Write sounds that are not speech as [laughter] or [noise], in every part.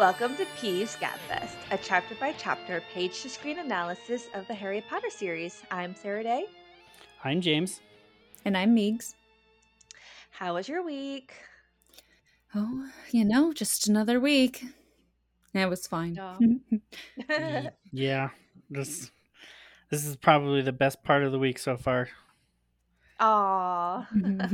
Welcome to Peeves Gabfest, a chapter by chapter, page to screen analysis of the Harry Potter series. I'm Sarah-Daye. I'm James. And I'm Meegs. How was your week? Oh, you know, just another week. It was fine. [laughs] [laughs] yeah, this this is probably the best part of the week so far. Aw. [laughs]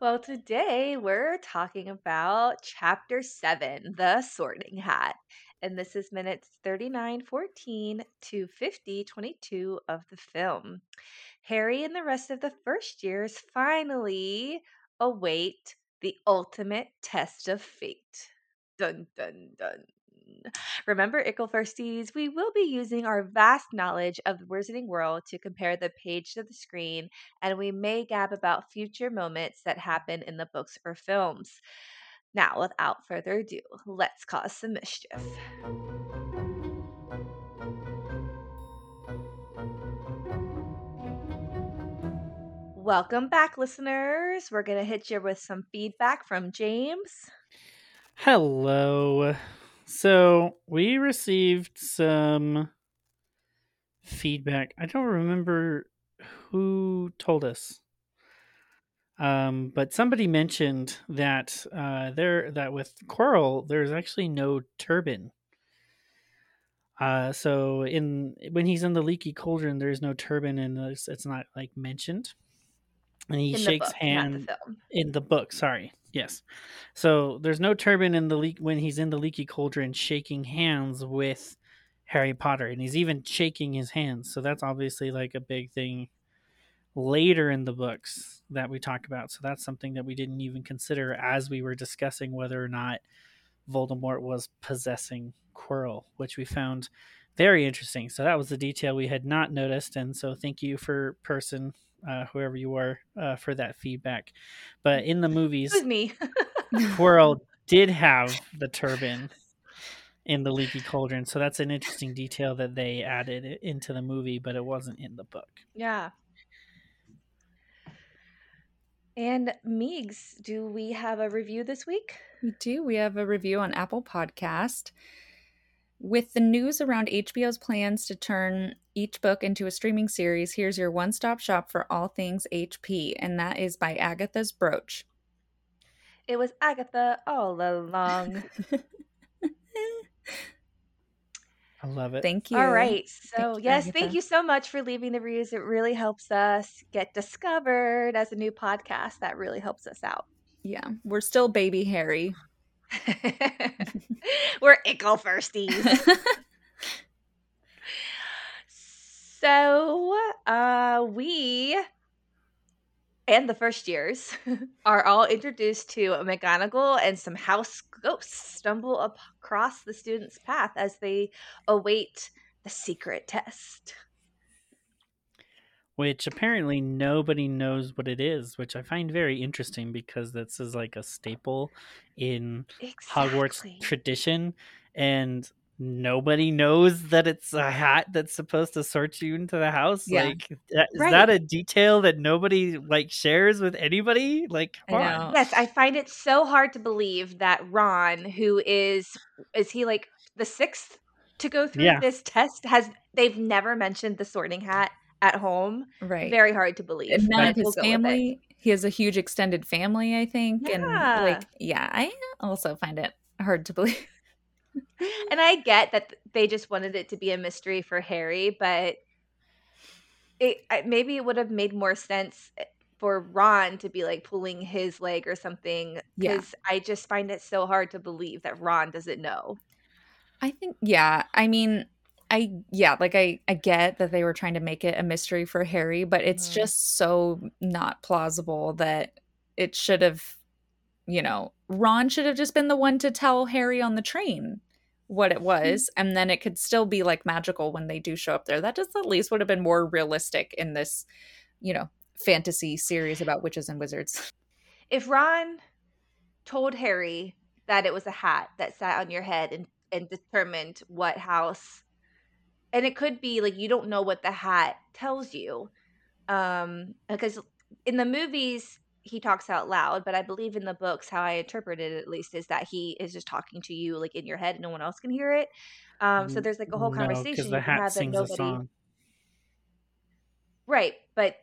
well, today we're talking about Chapter 7, The Sorting Hat. And this is minutes 3914 to 5022 of the film. Harry and the rest of the first years finally await the ultimate test of fate. Dun dun dun. Remember, Ickle Firsties, we will be using our vast knowledge of the Wizarding World to compare the page to the screen, and we may gab about future moments that happen in the books or films. Now, without further ado, let's cause some mischief. Welcome back, listeners. We're going to hit you with some feedback from James. Hello. So, we received some feedback. I don't remember who told us. Um, but somebody mentioned that uh, there that with Quirrell there's actually no turban. Uh, so in when he's in the leaky cauldron, there's no turban, and it's, it's not like mentioned and he In shakes book, not hand the in the book sorry yes. So there's no turban in the leak when he's in the leaky cauldron shaking hands with harry potter and he's even shaking his hands. So that's obviously like a big thing later in the books that we talk about. So that's something that we didn't even consider as we were discussing whether or not voldemort was possessing quirrell which we found very interesting. So that was the detail we had not noticed and so thank you for person uh, whoever you are, uh, for that feedback. But in the movies, It was me. [laughs] Quirrell did have the turban in the leaky cauldron, so that's an interesting detail that they added into the movie, but it wasn't in the book. yeah. And Meegs, do we have a review this week? We do. We have a review on Apple Podcast. With the news around HBO's plans to turn each book into a streaming series, here's your one stop shop for all things HP, and that is by Agatha's Brooch. It was Agatha all along. [laughs] I love it. Thank you. All right. So, you, yes, Agatha. thank you so much for leaving the reviews. It really helps us get discovered as a new podcast. That really helps us out. Yeah, we're still baby Harry. [laughs] We're ickle firsties. [laughs] so, uh, we and the first years [laughs] are all introduced to McGonagall and some house ghosts stumble across the student's path as they await the secret test. Which apparently nobody knows what it is, which I find very interesting because this is like a staple in Hogwarts tradition, and nobody knows that it's a hat that's supposed to sort you into the house. Yeah. Like, that, is Right. that a detail that nobody like shares with anybody? Like, I come know. on. Yes, I find it so hard to believe that Ron, who is is he like the sixth to go through Yeah. this test, has they've never mentioned the sorting hat at home. Right. Very hard to believe. and none of his we'll go with it. family. He has a huge extended family, I think. And like, yeah, I also find it hard to believe. And I get that they just wanted it to be a mystery for Harry, but it maybe it would have made more sense eh, for Ron to be like pulling his leg or something. Yeah. Because I just find it so hard to believe that Ron doesn't know. I think yeah. I mean, I yeah, like I I get that they were trying to make it a mystery for Harry, but it's Mhm. just so not plausible that it should have you know, Ron should have just been the one to tell Harry on the train what it was and then it could still be like magical when they do show up there. That just at least would have been more realistic in this, you know, fantasy series about witches and wizards. [laughs] if Ron told Harry that it was a hat that sat on your head and, and determined what house, and it could be like you don't know what the hat tells you, um, because in the movies he talks out loud, but I believe in the books how I interpreted it at least is that he is just talking to you like in your head, no one else can hear it. Um, so there's like a whole No, because conversation the hat sings a nobody song. right, but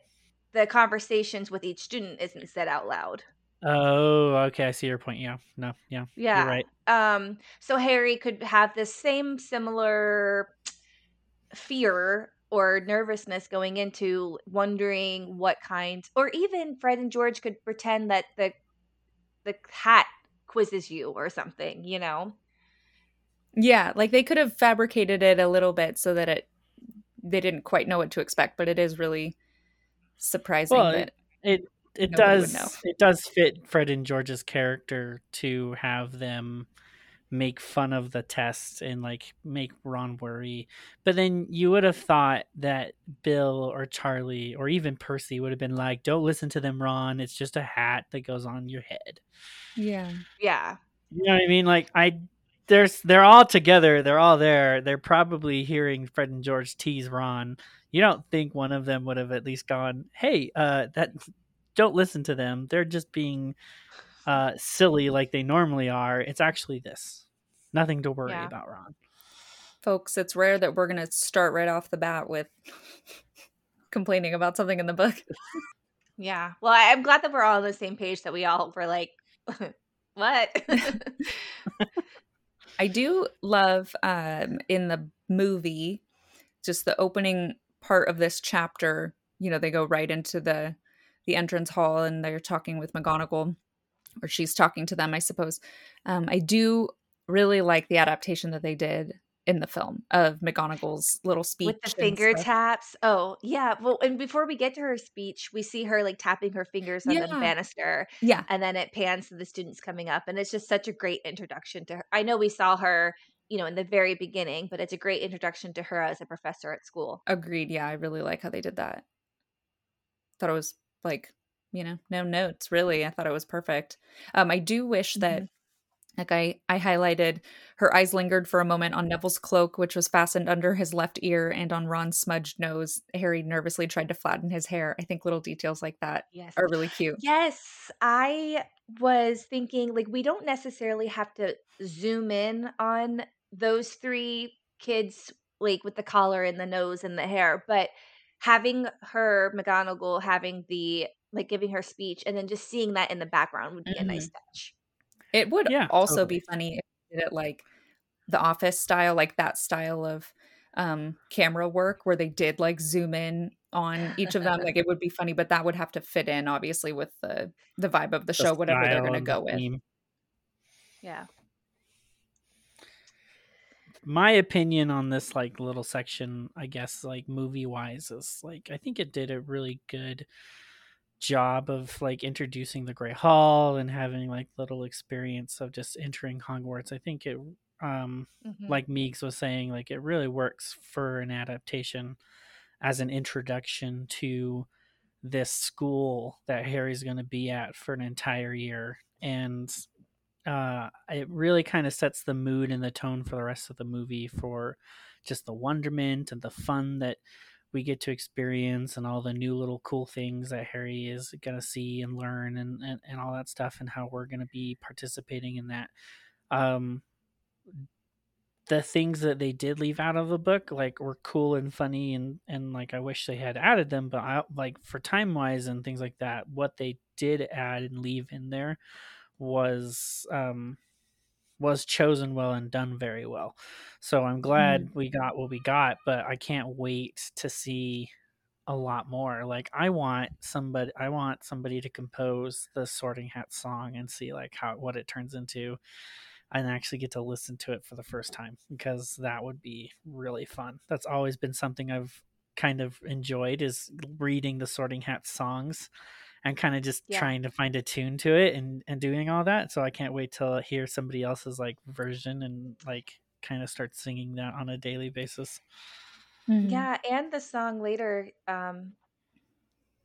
the conversations with each student isn't said out loud. Oh, okay. I see your point. Yeah. No. Yeah. Yeah. You're right. Um, so Harry could have the same similar fear or nervousness going into wondering what kind or even Fred and George could pretend that the the hat quizzes you or something, you know? Yeah, like they could have fabricated it a little bit so that it they didn't quite know what to expect, but it is really surprising Well, that It it Nobody does it does fit Fred and George's character to have them make fun of the test and like make Ron worry. But then you would have thought that Bill or Charlie or even Percy would have been like, "Don't listen to them, Ron. It's just a hat that goes on your head." Yeah. Yeah. You know what I mean? Like I there's they're all together, they're all there. They're probably hearing Fred and George tease Ron. You don't think one of them would have at least gone, "Hey, uh that don't listen to them. They're just being uh silly like they normally are. It's actually this. Nothing to worry Yeah. about, Ron." Folks, it's rare that we're going to start right off the bat with [laughs] complaining about something in the book. [laughs] Yeah. Well, I- I'm glad that we're all on the same page that we all were like, [laughs] what? I do love um, in the movie just the opening part of this chapter. You know, they go right into the the entrance hall and they're talking with McGonagall, or she's talking to them, I suppose. Um, I do really like the adaptation that they did in the film of McGonagall's little speech With the finger stuff. taps. Oh, yeah. Well, and before we get to her speech, we see her like tapping her fingers on the banister. Yeah, and then it pans to the students coming up and it's just such a great introduction to her i know we saw her you know in the very beginning but it's a great introduction to her as a professor at school agreed. Yeah, I really like how they did that. Thought it was like, you know, no notes really. I thought it was perfect. Um, I do wish that like I I highlighted her eyes lingered for a moment on Neville's cloak, which was fastened under his left ear, and on Ron's smudged nose. Harry nervously tried to flatten his hair. I think little details like that yes are really cute. yes i was thinking like we don't necessarily have to zoom in on those three kids like with the collar and the nose and the hair but having her mcgonagall having the like giving her speech and then just seeing that in the background would be a nice touch It would Yeah, also totally. be funny if they did it like the office style, like that style of um camera work where they did like zoom in on each of them. like it [laughs] would be funny, but that would have to fit in obviously with the the vibe of the The show, whatever they're gonna and the go with. theme. yeah my opinion on this like little section i guess like movie wise is like i think it did a really good job of like introducing the great hall and having like little experience of just entering hogwarts i think it um Mhm. like Meegs was saying like it really works for an adaptation as an introduction to this school that harry's going to be at for an entire year and uh, it really kind of sets the mood and the tone for the rest of the movie for just the wonderment and the fun that we get to experience and all the new little cool things that Harry is going to see and learn and, and, and all that stuff and how we're going to be participating in that. Um, the things that they did leave out of the book like were cool and funny and and like I wish they had added them but I like for time wise and things like that what they did add and leave in there was um was chosen well and done very well. So I'm glad mm. we got what we got, but I can't wait to see a lot more. Like I want somebody I want somebody to compose the Sorting Hat song and see like how what it turns into and actually get to listen to it for the first time because that would be really fun. That's always been something I've kind of enjoyed is reading the Sorting Hat songs and kind of just Yeah. trying to find a tune to it and and doing all that. So I can't wait till hear somebody else's like version and like kind of start singing that on a daily basis. Mhm. Yeah, and the song later, um,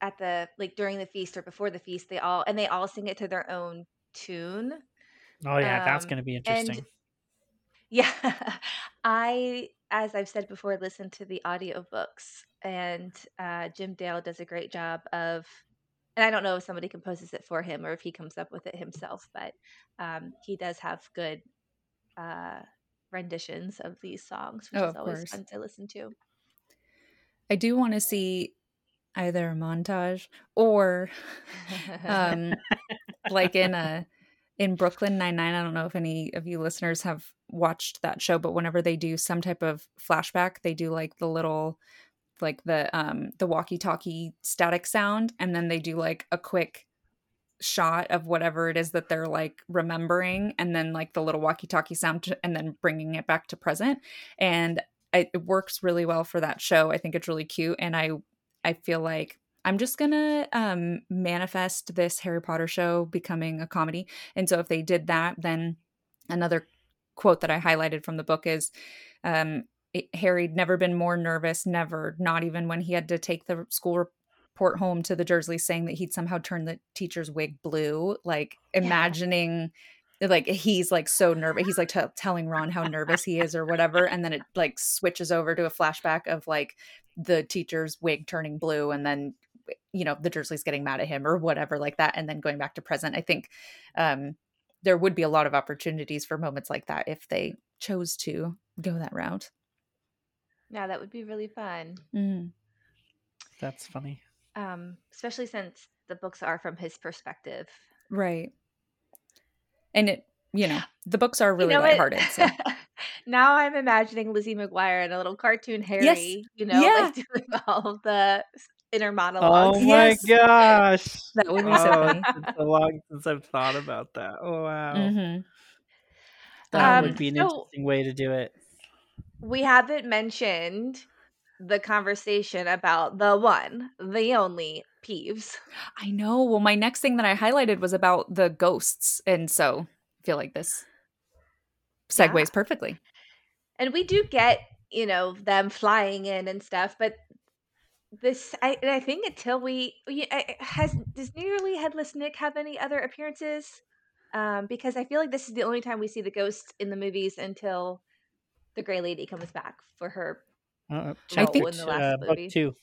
at the like during the feast or before the feast, they all and they all sing it to their own tune. Oh yeah, that's Um, going to be interesting. and- interesting. [laughs] Yeah, [laughs] I, as I've said before, listen to the audiobooks, and uh, Jim Dale does a great job of and I don't know if somebody composes it for him or if he comes up with it himself, but um, he does have good uh, renditions of these songs, which Oh, is always course. fun to listen to. I do want to see either a montage or [laughs] um like in a in Brooklyn Nine Nine. I don't know if any of you listeners have watched that show, but whenever they do some type of flashback, they do like the little like the um the walkie-talkie static sound, and then they do like a quick shot of whatever it is that they're like remembering and then like the little walkie-talkie sound to- and then bringing it back to present. And it, it works really well for that show. I think it's really cute and i i feel like i'm just gonna um manifest this harry potter show becoming a comedy. And so if they did that then another quote that i highlighted from the book is um harry'd never been more nervous never not even when he had to take the school report home to the Dursleys saying that he'd somehow turned the teacher's wig blue like imagining like he's like so nervous he's like t- telling ron how nervous he is or whatever and then it like switches over to a flashback of like the teacher's wig turning blue and then you know the dursleys getting mad at him or whatever like that and then going back to present. I think um there would be a lot of opportunities for moments like that if they chose to go that route Yeah, that would be really fun. Mhm. That's funny. Um, especially since the books are from his perspective. right and it you know [sighs] the books are You really know what? lighthearted so [laughs] now I'm imagining Lizzie McGuire and a little cartoon Harry, Yes. you know, Yeah. like [laughs] doing all the inner monologues. Oh my Yes. gosh. that would be so Oh, funny it's been so long since I've thought about that. Oh wow. hmm That Um, would be an so- interesting way to do it. We haven't mentioned the conversation about the one, the only Peeves. I know. Well, my next thing that I highlighted was about the ghosts, and so I feel like this segues Yeah. perfectly. And we do get, you know, them flying in and stuff, but this I and I think until we we- I- has does nearly headless Nick have any other appearances? Um, because I feel like this is the only time we see the ghosts in the movies until the Gray Lady comes back for her. Uh, I chapter think- in the last uh, book movie. two.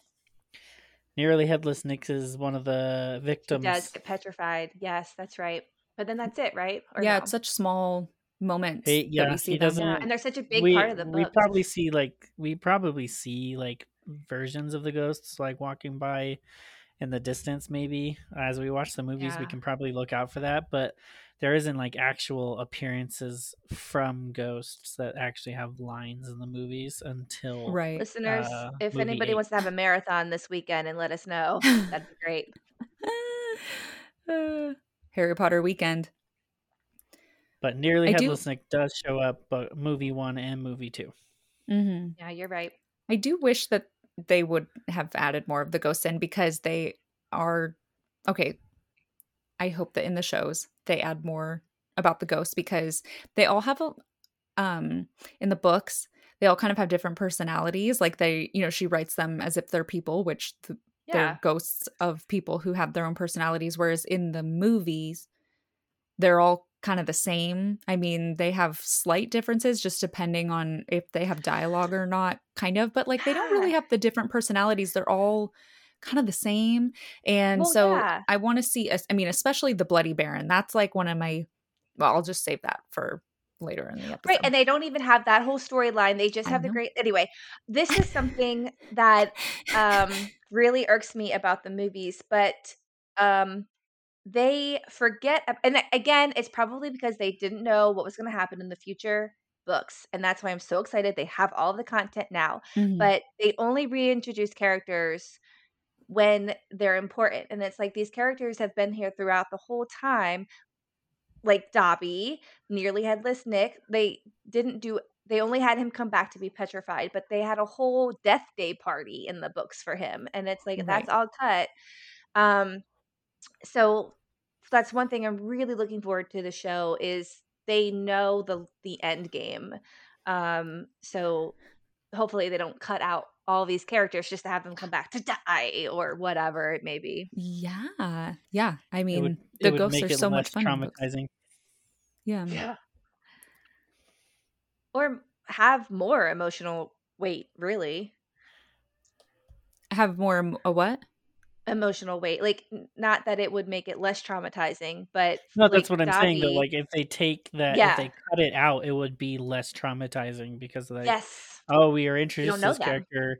Nearly headless Nick is one of the She victims. does get petrified. Yes, that's right. But then that's it, right? Or yeah, no? it's such small moments He- that yeah, we see he them. doesn't- yeah, and they're such a big we, part of the book. we probably see like we probably see like versions of the ghosts like walking by in the distance maybe as we watch the movies we can probably look out for that but there isn't like actual appearances from ghosts that actually have lines in the movies until Right. Listeners, uh, if anybody eight. wants to have a marathon this weekend and let us know, [laughs] that'd be great. Uh, [laughs] Harry Potter weekend. but nearly I do- headless nick does show up but movie one and movie two hmm Yeah, you're right. I do wish that they would have added more of the ghosts in because they are okay. I hope that in the shows they add more about the ghosts because they all have a um in the books they all kind of have different personalities like they you know she writes them as if they're people which th- Yeah. they're ghosts of people who have their own personalities whereas in the movies they're all kind of the same. I mean they have slight differences just depending on if they have dialogue or not kind of but like they don't really have the different personalities. They're all kind of the same and Well, so yeah. i want to see us i mean especially the bloody baron that's like one of my well i'll just save that for later in the episode Right, and they don't even have that whole storyline. They just have the great. Anyway, this is something [laughs] that um, really irks me about the movies, but um, they forget. And again, it's probably because they didn't know what was going to happen in the future books, and that's why I'm so excited. They have all the content now, Mhm. but they only reintroduce characters when they're important, and it's like these characters have been here throughout the whole time like Dobby, nearly headless Nick. They didn't do they only had him come back to be petrified, but they had a whole death day party in the books for him. And it's like that's all cut. Um so that's one thing I'm really looking forward to the show is they know the the end game. Um so hopefully they don't cut out all these characters just to have them come back to die or whatever it may be. yeah yeah i it mean would, the it would ghosts make are it so less much fun in the books. traumatizing yeah Yeah. Or have more emotional weight, really. have more a what emotional weight. Like not that it would make it less traumatizing, but No, like that's what I'm saying though. Like if they take that, if they cut it out, it would be less traumatizing because like, yes, oh, we were you introduced to this them. character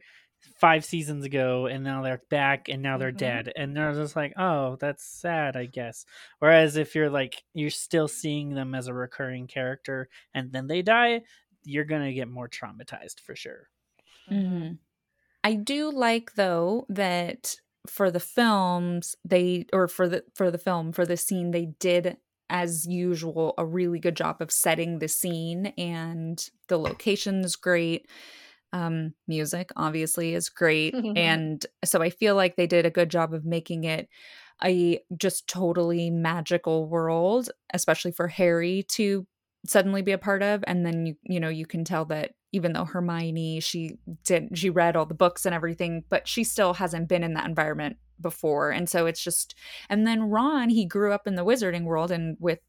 five seasons ago, and now they're back, and now they're hmm dead, and they're just like, oh, that's sad, I guess. Whereas if you're like, you're still seeing them as a recurring character, and then they die, you're gonna get more traumatized for sure. Mhm. I do like though that for the films they or for the for the film for the scene they did as usual a really good job of setting the scene and the location's great. Um music obviously is great and so I feel like they did a good job of making it a just totally magical world especially for Harry to suddenly be a part of and then you you know you can tell that even though Hermione she did she read all the books and everything but she still hasn't been in that environment before and so it's just and then Ron he grew up in the wizarding world and with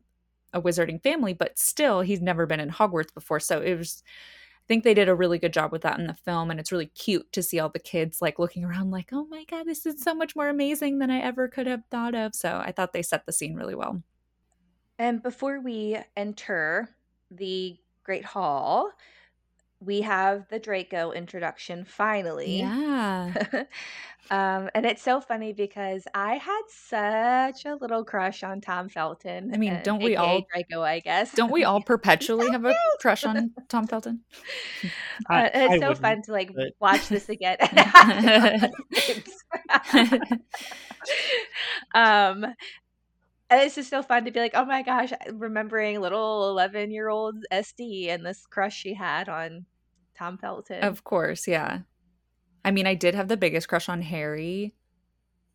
a wizarding family but still he's never been in Hogwarts before so it was I think they did a really good job with that in the film and it's really cute to see all the kids like looking around like oh my god this is so much more amazing than I ever could have thought of so I thought they set the scene really well. And before we enter the Great Hall, we have the Draco introduction finally. yeah [laughs] um, and it's so funny because I had such a little crush on Tom Felton, I mean don't we aka all Draco, I guess. Don't we all [laughs] perpetually so have a crush on Tom Felton? [laughs] I, Uh, and I it's so fun to like but watch this again. um, and it's just so fun to be like, oh my gosh, remembering little 11 year old SD and this crush she had on Tom Felton. of course, yeah. I mean, I did have the biggest crush on Harry,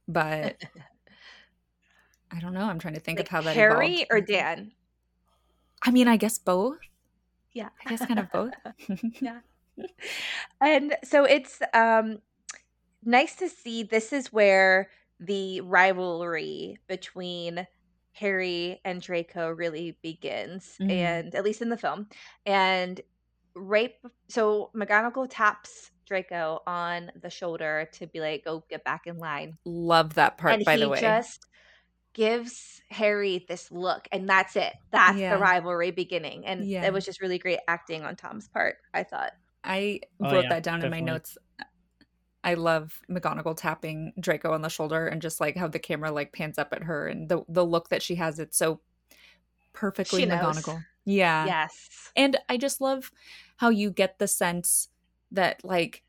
but [laughs] I don't know. I'm trying to think like of how that Harry evolved. or Dan? I mean, I guess both. Yeah. I guess kind of both. [laughs] yeah. And so it's um nice to see this is where the rivalry between Harry and Draco really begins Mhm. and at least in the film. And right so McGonagall taps Draco on the shoulder to be like go get back in line. Love that part, And by the way. just gives Harry this look and that's it. That's Yeah. the rivalry beginning. And Yeah. it was just really great acting on Tom's part, I thought. I Oh, wrote yeah, that down in my notes. I love McGonagall tapping Draco on the shoulder and just like how the camera like pans up at her and the the look that she has. It's so perfectly She knows. McGonagall. Yeah. Yes. And I just love how you get the sense that like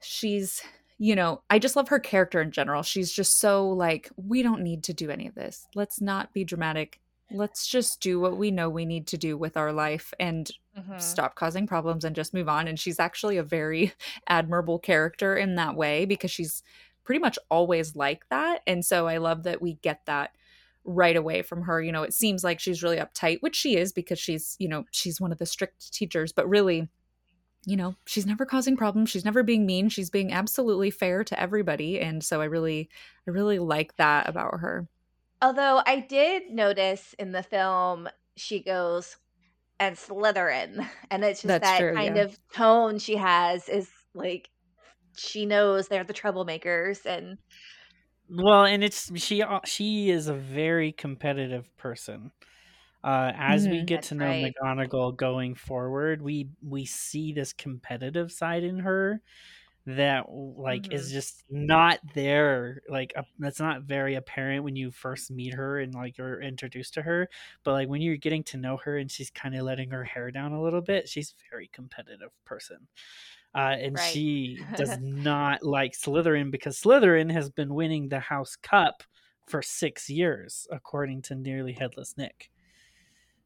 she's you know, I just love her character in general. She's just so like we don't need to do any of this. Let's not be dramatic. Let's just do what we know we need to do with our life and Mhm. stop causing problems and just move on. And she's actually a very [laughs] admirable character in that way because she's pretty much always like that. And so I love that we get that right away from her. You know, it seems like she's really uptight, which she is because she's, you know, she's one of the strict teachers, but really, you know, she's never causing problems. She's never being mean. She's being absolutely fair to everybody. And so I really, I really like that about her. Although I did notice in the film, she goes and Slytherin, [laughs] and it's just That's that true, kind yeah. of tone she has is like she knows they're the troublemakers, and Well, and it's she uh, she is a very competitive person. Uh, as we Mhm. get to know right. McGonagall going forward, we we see this competitive side in her that like is Mhm. just not there. Like uh, that's not very apparent when you first meet her and like you're introduced to her. But like when you're getting to know her and she's kind of letting her hair down a little bit, she's a very competitive person. Uh, and Right. she does [laughs] not like Slytherin because Slytherin has been winning the House Cup for six years, according to Nearly Headless Nick.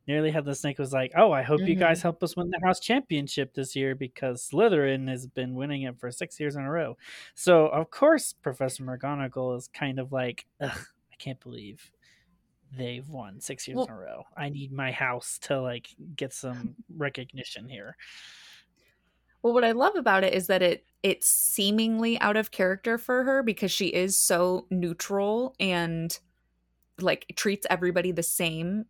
Nearly Headless Nick was like, "Oh, I hope you guys help us win the House Championship this year because Slytherin has been winning it for six years in a row." So of course, Professor McGonagall is kind of like, Ugh, "I can't believe they've won six years Well- in a row. I need my house to like get some [laughs] recognition here." Well, what I love about it is that it it's seemingly out of character for her because she is so neutral and like treats everybody the same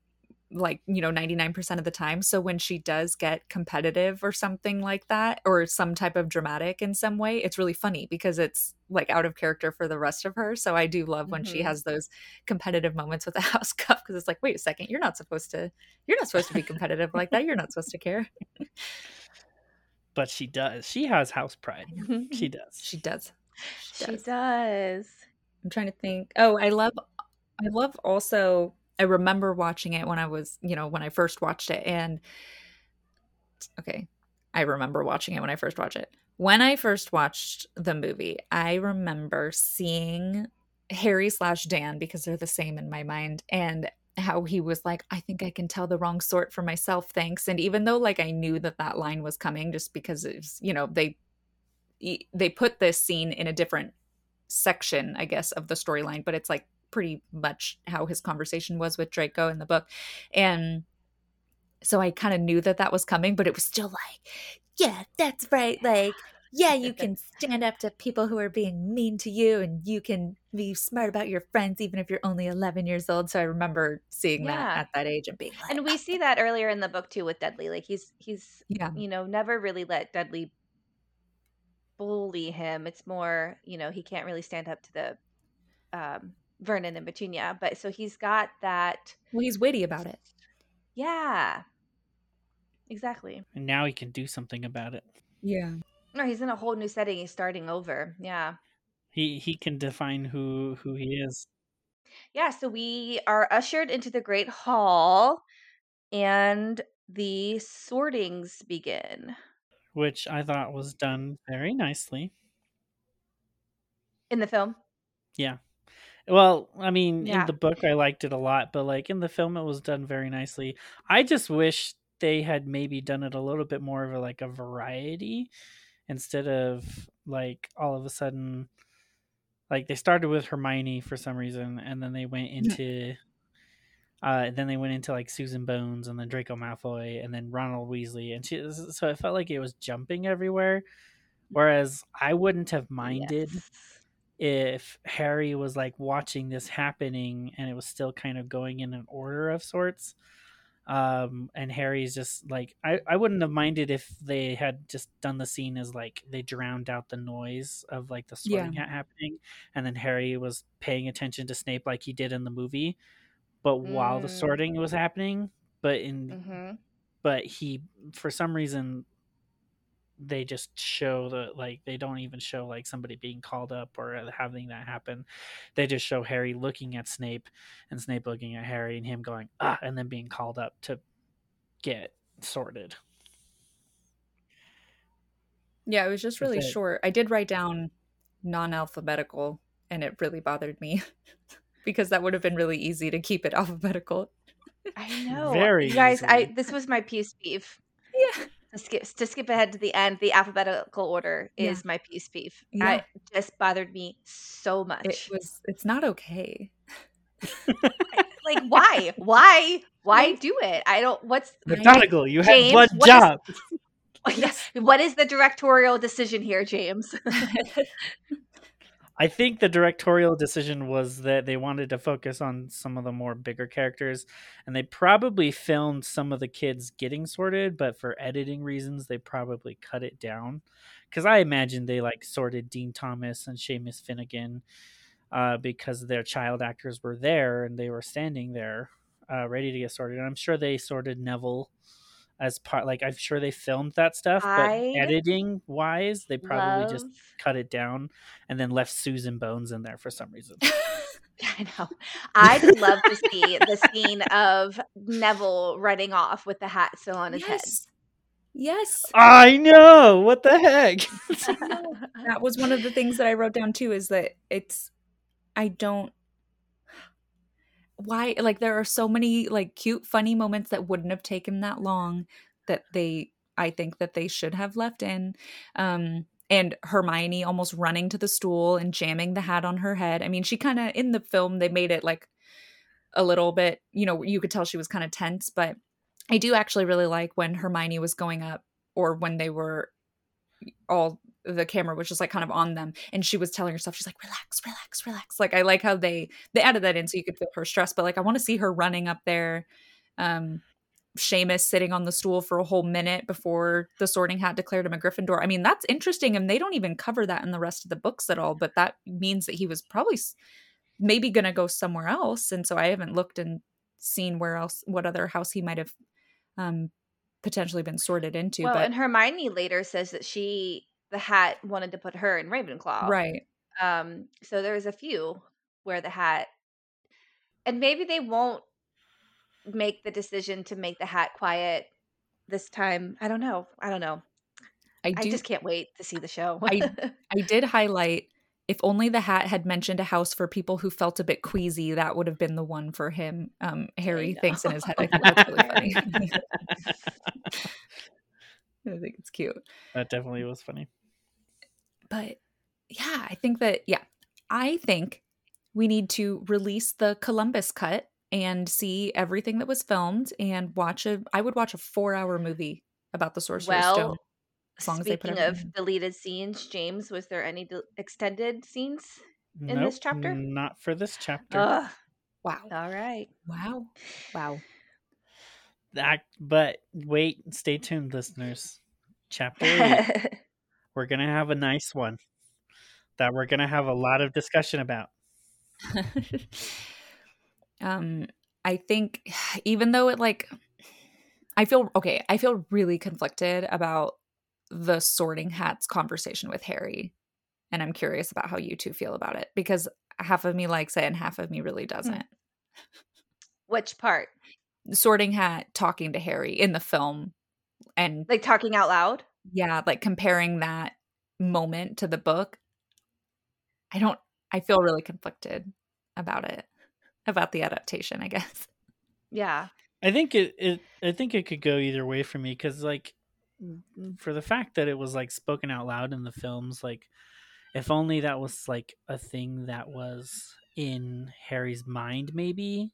like you know 99% of the time. So when she does get competitive or something like that or some type of dramatic in some way it's really funny because it's like out of character for the rest of her. So i do love when she Mhm. has those competitive moments with the [laughs] house cup because it's like wait a second you're not supposed to you're not supposed to be competitive like that. You're not supposed to care But she does. She has house pride. Mm-hmm. She does. she does She does. does. I'm trying to think. Oh, I love I love also I remember watching it when I was, you know, when I first watched it and okay. I remember watching it when I first watched it. When I first watched the movie, I remember seeing Harry slash Dan because they're the same in my mind and how he was like, I think I can tell the wrong sort for myself, thanks. And even though like I knew that that line was coming just because it's, you know, they they put this scene in a different section, I guess, of the storyline, but it's like pretty much how his conversation was with Draco in the book. And so I kind of knew that that was coming, but it was still like, yeah, that's right. Like, yeah, you can stand up to people who are being mean to you and you can be smart about your friends even if you're only 11 years old. So I remember seeing Yeah. that at that age and being like, And we see that earlier in the book too with Dudley. Like he's he's yeah, you know never really let Dudley bully him. It's more you know he can't really stand up to the um, Vernon and Petunia, but so he's got that. well, he's witty about it. Yeah, exactly. And now he can do something about it. Yeah. No, he's in a whole new setting. He's starting over. Yeah. He he can define who who he is. Yeah, so we are ushered into the Great Hall and the sortings begin. which I thought was done very nicely. In the film? Yeah. Well, I mean, Yeah. in the book, I liked it a lot, but like in the film, it was done very nicely. I just wish they had maybe done it a little bit more of a, like a variety instead of like all of a sudden, like they started with Hermione for some reason, and then they went into, uh, then they went into like Susan Bones and then Draco Malfoy and then Ronald Weasley, and she, so it felt like it was jumping everywhere. Whereas I wouldn't have minded Yes. if Harry was like watching this happening and it was still kind of going in an order of sorts. Um, and Harry's just like, I, I wouldn't have minded if they had just done the scene as like they drowned out the noise of like the sorting hat happening. And then Harry was paying attention to Snape like he did in the movie, but while the Mm. sorting was happening, but in, hmm but he, for some reason, they just show the like they don't even show like somebody being called up or having that happen they just show harry looking at snape and snape looking at harry and him going ah and then being called up to get sorted Yeah, it was just That's really it. short. I did write down non alphabetical, and it really bothered me [laughs] because that would have been really easy to keep it [laughs] alphabetical. I know. Very you guys, I this was my piece beef. Yeah. To skip, to skip ahead to the end, the alphabetical order Yeah. is my piece beef. Yeah. I just bothered me so much. It was, it's not okay. like why? Why? Why do it? I don't what's McGonagall, you James, had one what is- job yes, [laughs] what is the directorial decision here, James? [laughs] [laughs] I think the directorial decision was that they wanted to focus on some of the more bigger characters, and they probably filmed some of the kids getting sorted, but for editing reasons, they probably cut it down. Because I imagine they like sorted Dean Thomas and Seamus Finnigan uh, because their child actors were there and they were standing there uh, ready to get sorted. And I'm sure they sorted Neville as part. Like I'm sure they filmed that stuff, but I editing wise, they probably just cut it down and then left Susan Bones in there for some reason. [laughs] I know. I'd love to see the scene of Neville running off with the hat still on his yes. Yes. I know. What the heck? That was one of the things that I wrote down too is that it's, I don't, why, like, there are so many, like, cute, funny moments that wouldn't have taken that long that they, I think that they should have left in. Um, and Hermione almost running to the stool and jamming the hat on her head. I mean, she kind of, in the film, they made it like a little bit, you know, you could tell she was kind of tense, but I do actually really like when Hermione was going up or when they were all the camera was just like kind of on them and she was telling herself she's like relax relax relax like i like how they they added that in so you could feel her stress but like i want to see her running up there Um, Seamus sitting on the stool for a whole minute before the Sorting Hat declared him a Gryffindor. I mean, that's interesting, and they don't even cover that in the rest of the books at all. But that means that he was probably maybe going to go somewhere else, and so I haven't looked and seen where else, what other house he might have um, potentially been sorted into. Well, but and Hermione later says that she, the hat, wanted to put her in Ravenclaw. right, Um, so there's a few where the hat, and maybe they won't make the decision to make the hat quiet this time. I don't know. I don't know. I I just can't wait to see the show. I- [laughs] I did highlight if only the hat had mentioned a house for people who felt a bit queasy, that would have been the one for him. Um, Harry thinks in his head. I think that's really funny. [laughs] [laughs] I think it's cute. that definitely was funny. But yeah, I think that, yeah, I think we need to release the Columbus cut and see everything that was filmed and watch a, I would watch a four hour movie about the Sorcerer's Stone. well, as long as they put speaking of in. deleted scenes, James, was there any del extended scenes? In Nope, this chapter? Not for this chapter. Ugh. Wow. All right. Wow. Wow. That, but wait, stay tuned, listeners. Chapter eight, [laughs] we're gonna have a nice one that we're gonna have a lot of discussion about. [laughs] um i think [sighs] even though it like i feel okay i feel really conflicted about the sorting hats conversation with harry and i'm curious about how you two feel about it because half of me likes it and half of me really doesn't Which part? Sorting hat talking to harry in the film and Like talking out loud? yeah like comparing that moment to the book i don't i feel really conflicted about it about the adaptation i guess Yeah. I think it, it I think it could go either way for me because like for the fact that it was like spoken out loud in the films, like if only that was like a thing that was in Harry's mind, maybe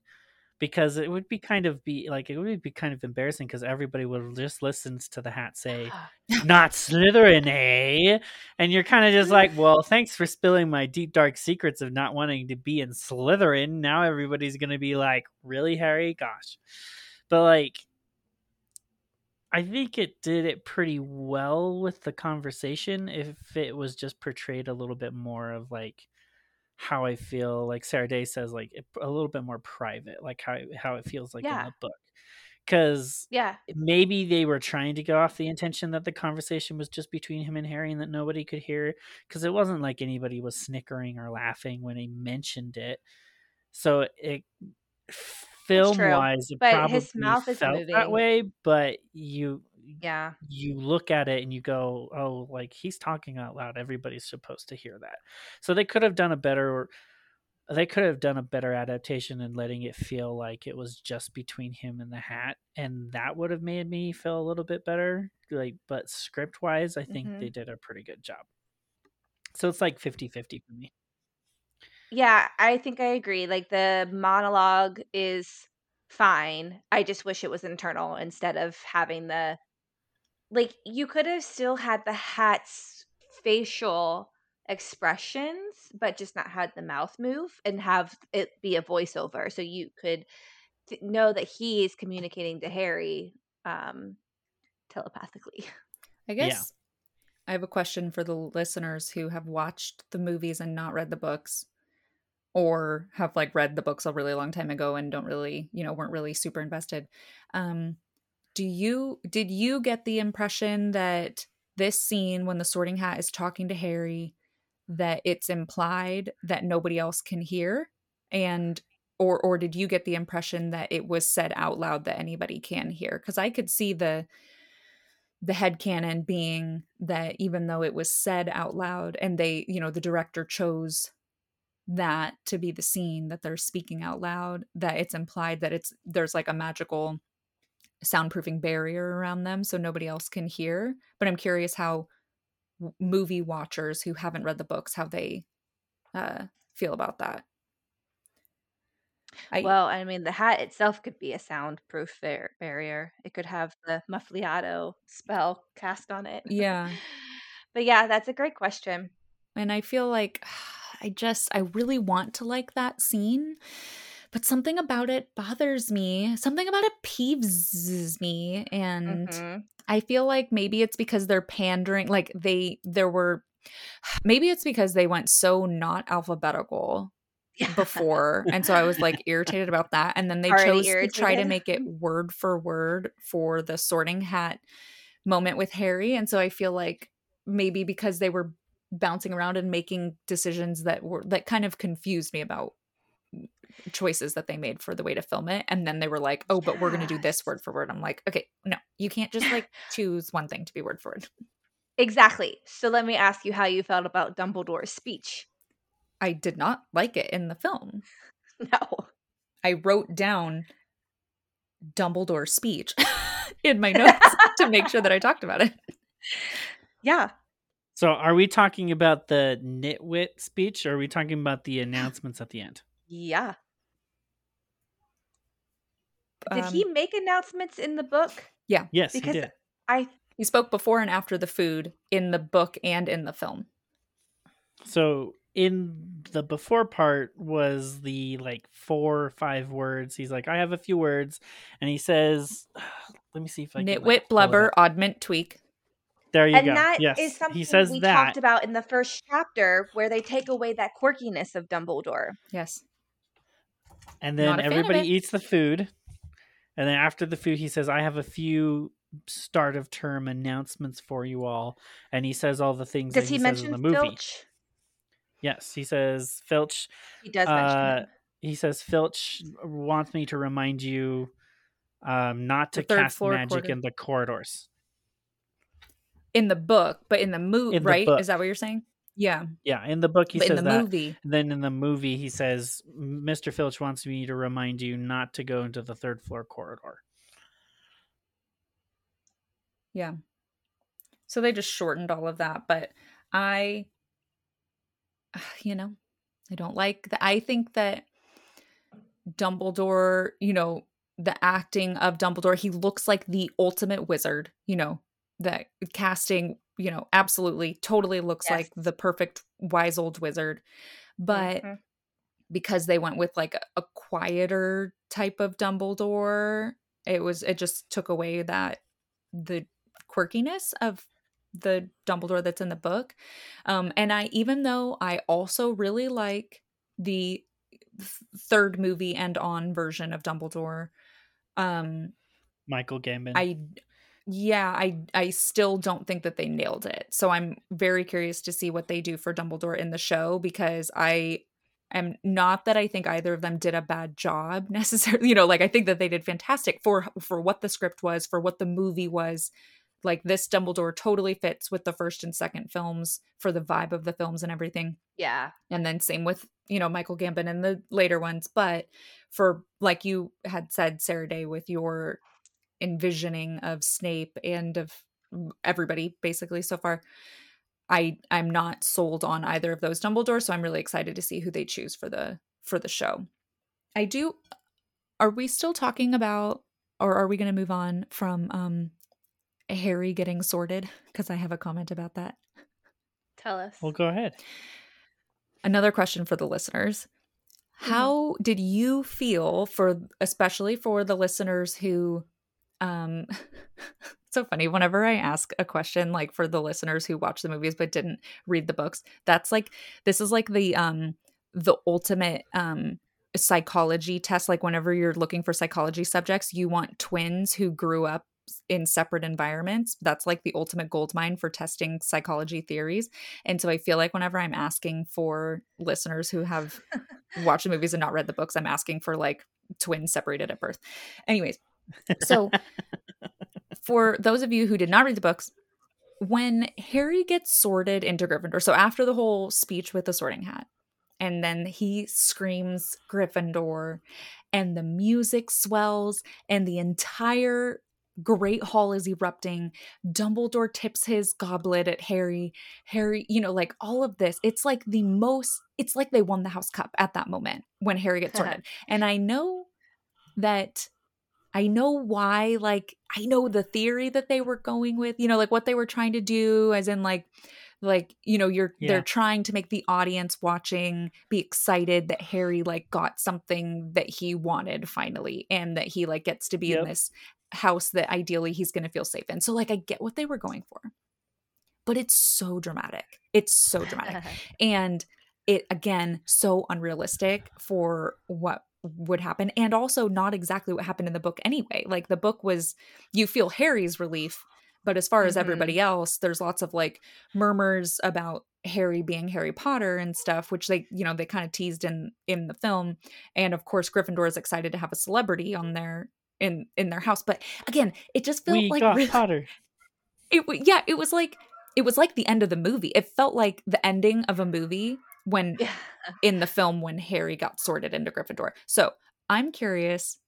because it would be kind of be like it would be kind of embarrassing because everybody would just listens to the hat say [sighs] not Slytherin, eh? And you're kind of just like, well, thanks for spilling my deep dark secrets of not wanting to be in Slytherin. Now everybody's gonna be like, really, Harry? Gosh, but like, I think it did it pretty well with the conversation. If it was just portrayed a little bit more of like how I feel, like Sarah-Daye says, like a little bit more private, like how how it feels like in the book, because Yeah. maybe they were trying to go off the intention that the conversation was just between him and Harry and that nobody could hear because it wasn't like anybody was snickering or laughing when he mentioned it. So it film wise it but probably his mouth is felt that way, but you Yeah. you look at it and you go, "Oh, like he's talking out loud. Everybody's supposed to hear that." So they could have done a better they could have done a better adaptation and letting it feel like it was just between him and the hat and that would have made me feel a little bit better like but script wise i think Mhm. they did a pretty good job so it's like 50-50 for me Yeah, I think I agree. Like the monologue is fine. I just wish it was internal instead of having the like you could have still had the hat's facial expressions but just not had the mouth move and have it be a voiceover so you could th- know that he is communicating to Harry um telepathically. [laughs] I Yeah. guess I have a question for the listeners who have watched the movies and not read the books or have like read the books a really long time ago and don't really, you know, weren't really super invested. Um do you did you get the impression that this scene when the sorting hat is talking to Harry that it's implied that nobody else can hear? And or or did you get the impression that it was said out loud that anybody can hear? Cuz I could see the the head canon being that even though it was said out loud and they you know the director chose that to be the scene that they're speaking out loud that it's implied that it's there's like a magical soundproofing barrier around them so nobody else can hear but i'm curious how movie watchers who haven't read the books how they uh feel about that I, well, I mean, the hat itself could be a soundproof bar- barrier. It could have the muffliato spell cast on it. yeah [laughs] but yeah, that's a great question. and i feel like [sighs] i just i really want to like that scene but something about it bothers me. Something about it peeves me. And Mhm. I feel like maybe it's because they're pandering. Like they, there were, [sighs] maybe it's because they went so not alphabetical Yeah. before. and so I was like irritated about that. And then [laughs] they Already chose to try to make it [laughs] word for word for the sorting hat moment with Harry. And so I feel like maybe because they were bouncing around and making decisions that were that kind of confused me about choices that they made for the way to film it and then they were like oh but we're going to do this word for word i'm like okay no you can't just like [laughs] choose one thing to be word for word Exactly. So let me ask you how you felt about Dumbledore's speech. i did not like it in the film [laughs] No. i wrote down dumbledore's speech [laughs] in my notes to make sure that i talked about it Yeah. So, are we talking about the nitwit speech, or are we talking about the announcements at the end? Yeah. Did Um, he make announcements in the book? Yeah. Yes, Because he did. I he spoke before and after the food in the book and in the film So, in the before part was the like four or five words. He's like, I have a few words, and he says, [sighs] "Let me see if I can." like, nitwit blubber oddment tweak There you and go. that is yes, is something he says we that. talked about in the first chapter where they take away that quirkiness of Dumbledore. yes And then a fan of everybody eats the food. And then after the food, he says, I have a few start of term announcements for you all. And he says all the things Does that he, he, says mention in the movie. Filch? Yes, he says, Filch, He does mention Uh, him. he says, Filch wants me to remind you um, not to cast magic in the corridors. in the book but in the movie right book. is that what you're saying yeah Yeah, in the book, he but says in the that. movie Then in the movie, he says, Mr. Filch wants me to remind you not to go into the third floor corridor. Yeah. So they just shortened all of that, but I uh, you know, I don't like that. I think that Dumbledore, you know, the acting of Dumbledore, he looks like the ultimate wizard, you know, that casting, you know, absolutely totally looks Yes. like the perfect wise old wizard. But Mhm. because they went with like a, a quieter type of Dumbledore, it was it just took away that the quirkiness of the Dumbledore that's in the book. Um and I even though I also really like the third movie and on version of Dumbledore, um Michael Gambon. I yeah, I I still don't think that they nailed it. So I'm very curious to see what they do for Dumbledore in the show because I am not that I think either of them did a bad job [laughs] necessarily. You know, like I think that they did fantastic for for what the script was, for what the movie was. Like this Dumbledore totally fits with the first and second films for the vibe of the films and everything Yeah. and then same with you know michael gambon and the later ones but for like you had said Sarah-Daye with your envisioning of snape and of everybody basically so far i i'm not sold on either of those dumbledore so i'm really excited to see who they choose for the for the show i do are we still talking about or are we going to move on from um harry getting sorted because i have a comment about that Tell us. well, go ahead. another question for the listeners Mm-hmm. how did you feel for especially for the listeners who um [laughs] so funny whenever i ask a question like for the listeners who watch the movies but didn't read the books that's like this is like the um the ultimate um psychology test like whenever you're looking for psychology subjects you want twins who grew up in separate environments. That's like the ultimate gold mine for testing psychology theories. And so i feel like whenever i'm asking for listeners who have [laughs] watched the movies and not read the books i'm asking for like twins separated at birth. Anyways so for those of you who did not read the books when harry gets sorted into gryffindor so after the whole speech with the sorting hat and then he screams gryffindor and the music swells and the entire great hall is erupting dumbledore tips his goblet at harry harry you know like all of this it's like the most it's like they won the house cup at that moment when harry gets sorted. And i know that I know why, like, I know the theory that they were going with, you know, like what they were trying to do, as in, like, like you know you're Yeah. they're trying to make the audience watching be excited that harry like got something that he wanted finally and that he like gets to be in this house that ideally he's going to feel safe in. So like i get what they were going for but it's so dramatic. It's so dramatic. [laughs] And it again so unrealistic for what would happen and also not exactly what happened in the book anyway like the book was you feel harry's relief but as far as Mhm. everybody else there's lots of like murmurs about harry being harry potter and stuff which they you know they kind of teased in in the film and of course gryffindor is excited to have a celebrity on their in in their house but again it just felt we like got really- Potter. [laughs] it yeah it was like it was like the end of the movie it felt like the ending of a movie when yeah. in the film when harry got sorted into gryffindor so i'm curious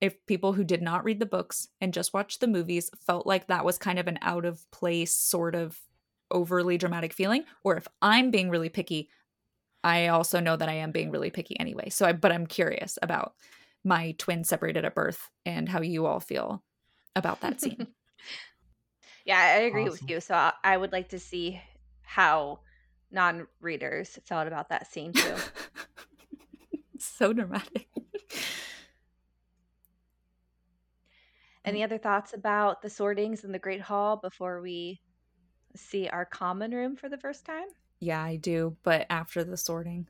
if people who did not read the books and just watched the movies felt like that was kind of an out of place sort of overly dramatic feeling or if i'm being really picky i also know that i am being really picky anyway so i but i'm curious about my twin separated at birth and how you all feel about that scene [laughs] Yeah, I agree Awesome. with you. So I, I would like to see how non-readers felt about that scene too. [laughs] so dramatic. Any other thoughts about the sortings in the Great Hall before we see our common room for the first time? Yeah, I do, but after the sorting.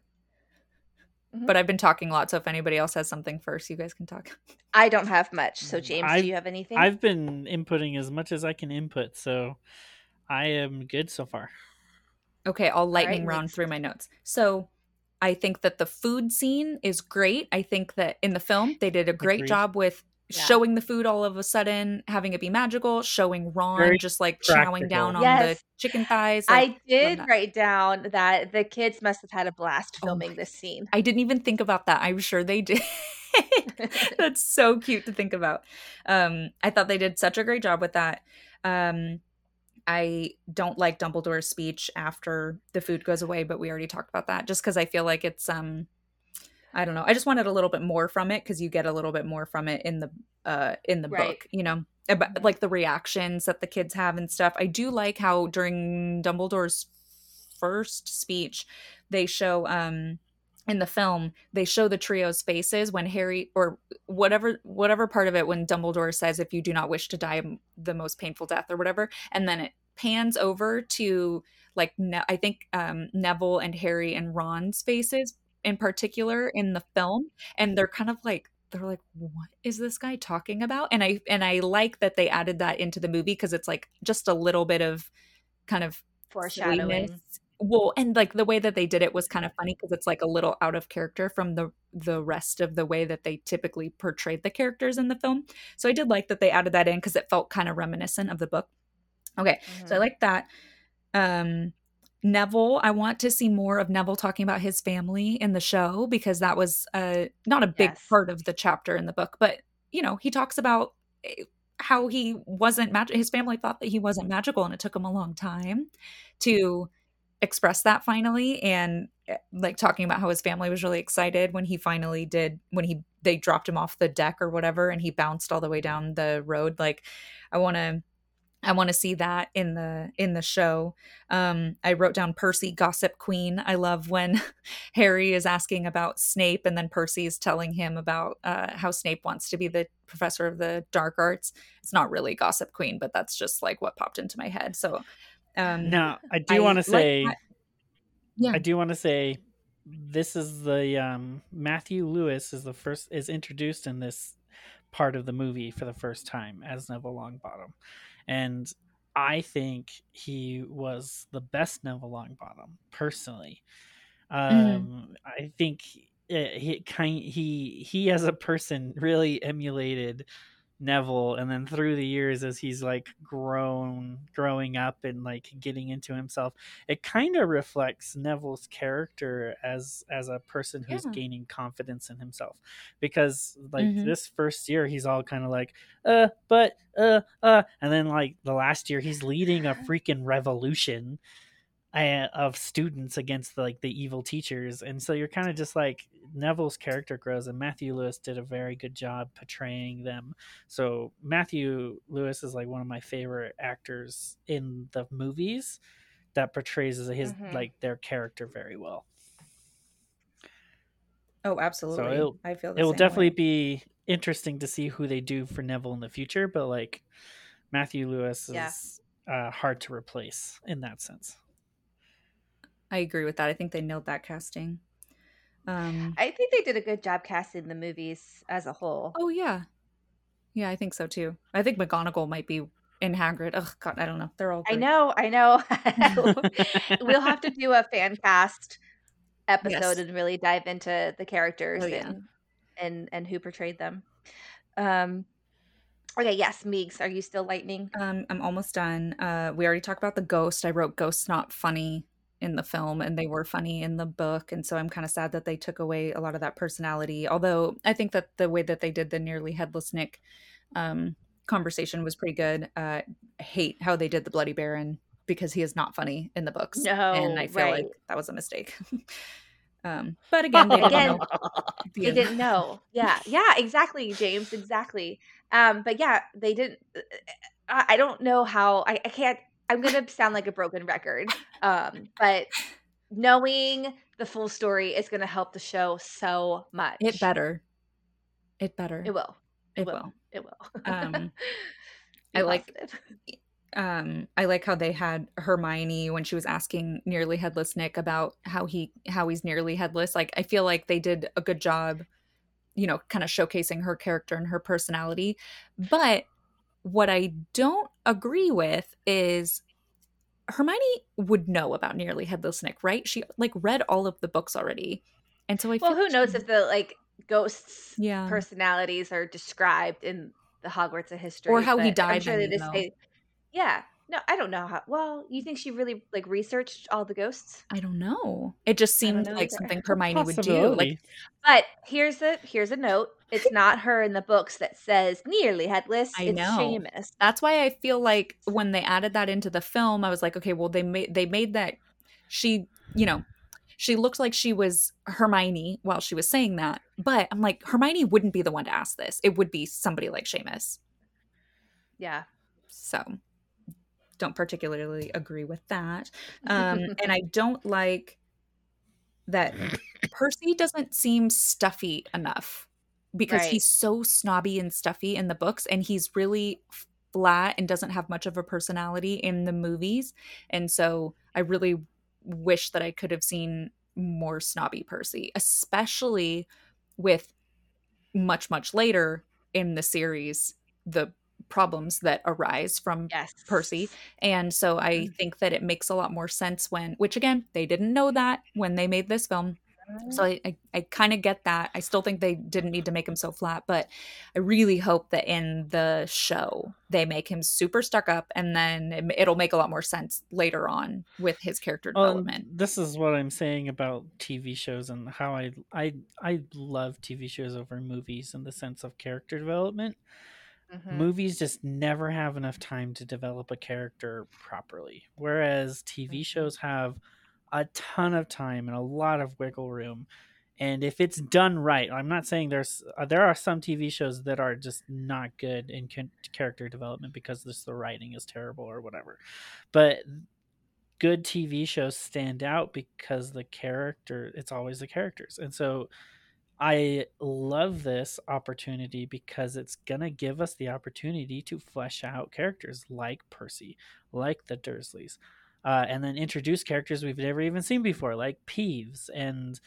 Mhm. But I've been talking a lot, so if anybody else has something first, you guys can talk. I don't have much. So James, I've- do you have anything? I've been inputting as much as I can input, so I am good so far. Okay, I'll lightning round next. through my notes. So I think that the food scene is great. I think that in the film, they did a great Agreed. job with Yeah. showing the food all of a sudden, having it be magical, showing Ron Very just like chowing down on Yes. the chicken thighs. like- I did write down that the kids must have had a blast Oh filming my this scene. I didn't even think about that. I'm sure they did. [laughs] [laughs] That's so cute to think about. Um, I thought they did such a great job with that. Um, I don't like Dumbledore's speech after the food goes away, but we already talked about that. Just because I feel like it's um, I don't know. I just wanted a little bit more from it because you get a little bit more from it in the uh in the Right. book. You know, about like the reactions that the kids have and stuff. I do like how during Dumbledore's first speech, they show um in the film they show the trio's faces when harry or whatever whatever part of it when dumbledore says if you do not wish to die the most painful death or whatever and then it pans over to like ne- i think um neville and harry and ron's faces in particular in the film and they're kind of like they're like what is this guy talking about and i and i like that they added that into the movie because it's like just a little bit of kind of Foreshadowing. Well, and like the way that they did it was kind of funny because it's like a little out of character from the the rest of the way that they typically portrayed the characters in the film. So I did like that they added that in because it felt kind of reminiscent of the book. Okay, so I Mhm. like that. Um Neville, I want to see more of Neville talking about his family in the show because that was uh not a big Yes. part of the chapter in the book, but you know, he talks about eh, how he wasn't magic his family thought that he wasn't magical and it took him a long time to express that finally and eh, like talking about how his family was really excited when he finally did when he they dropped him off the deck or whatever and he bounced all the way down the road like i want to i want to see that in the in the show. Um i wrote down percy gossip queen. I love when [laughs] harry is asking about snape and then percy is telling him about uh, how snape wants to be the professor of the dark arts. It's not really gossip queen but that's just like what popped into my head. So um Now, I do want to say, that. Yeah. I do want to say, this is the um, Matthew Lewis is the first is introduced in this part of the movie for the first time as Neville Longbottom, and I think he was the best Neville Longbottom personally. Um, I think uh, he kind he he as a person really emulated Neville and then through the years as he's like grown growing up and like getting into himself it kind of reflects Neville's character as as a person who's Yeah. gaining confidence in himself because like Mhm. this first year he's all kind of like uh but uh uh and then like the last year he's leading a [sighs] freaking revolution uh, of students against the, like the evil teachers and so you're kind of just like neville's character grows and matthew lewis did a very good job portraying them so matthew lewis is like one of my favorite actors in the movies that portrays his Mhm. like their character very well. Oh, absolutely. it'll- I feel it will definitely way. be interesting to see who they do for Neville in the future, but like Matthew Lewis Yeah. is uh, hard to replace in that sense. I agree with that. I think they nailed that casting. Um, I think they did a good job casting the movies as a whole. oh yeah, yeah, I think so too. I think McGonagall might be in Hagrid. Oh God, I don't know. They're all. I know, I know. [laughs] we'll have to do a fan cast episode Yes. and really dive into the characters Oh, yeah. and and and who portrayed them. Um okay, yes, Meegs, are you still lightning? Um, I'm almost done. Uh, we already talked about the ghost. I wrote ghosts not funny in the film, and they were funny in the book, and so I'm kind of sad that they took away a lot of that personality. Although I think that the way that they did the nearly headless Nick um, conversation was pretty good. Uh, I hate how they did the Bloody Baron because he is not funny in the books, No, and I feel right. like that was a mistake. [laughs] um, but again, they [laughs] didn't Again, know. They didn't know. Yeah, yeah, exactly, James, exactly. Um, but yeah, they didn't. I, I don't know how. I, I can't. I'm gonna sound like a broken record. Um, but knowing the full story is gonna help the show so much. It better. It better. It will. It will. will. It will. Um, [laughs] I like- um i like how they had hermione when she was asking nearly headless nick about how he how he's nearly headless like i feel like they did a good job you know kind of showcasing her character and her personality but what i don't agree with is hermione would know about nearly headless nick right she like read all of the books already and so i Well, feel who like knows she- if the like ghosts' yeah personalities are described in the Hogwarts of history, Or how he but I'm died, sure they just say, yeah. No, I don't know how. Well, you think she really like researched all the ghosts? i don't know it just seemed like either. something hermione would do like But here's a here's a note. It's not her in the books that says nearly headless. I it's know. Seamus. that's why I feel like when they added that into the film, I was like, okay, well they made they made that she, you know, she looked like she was Hermione while she was saying that, but I'm like Hermione wouldn't be the one to ask this. It would be somebody like Seamus. Yeah. So don't particularly agree with that. Um, [laughs] and I don't like that Percy doesn't seem stuffy enough because Right. he's so snobby and stuffy in the books and he's really flat and doesn't have much of a personality in the movies. And so I really wish that I could have seen more snobby Percy, especially with much, much later in the series, the problems that arise from yes. Percy. And so I Mhm. think that it makes a lot more sense when, which again, they didn't know that when they made this film. So I, I, I kind of get that. I still think they didn't need to make him so flat, but I really hope that in the show they make him super stuck up and then it- it'll make a lot more sense later on with his character Well, development. this is what I'm saying about TV shows and how I I I love TV shows over movies in the sense of character development. Mhm. Movies just never have enough time to develop a character properly, whereas TV Mhm. shows have a ton of time and a lot of wiggle room. And if it's done right, I'm not saying there's uh, there are some TV shows that are just not good in character development because this the writing is terrible or whatever. But good TV shows stand out because the character it's always the characters. And so I love this opportunity because it's going to give us the opportunity to flesh out characters like Percy, like the Dursleys, uh, and then introduce characters we've never even seen before, like Peeves and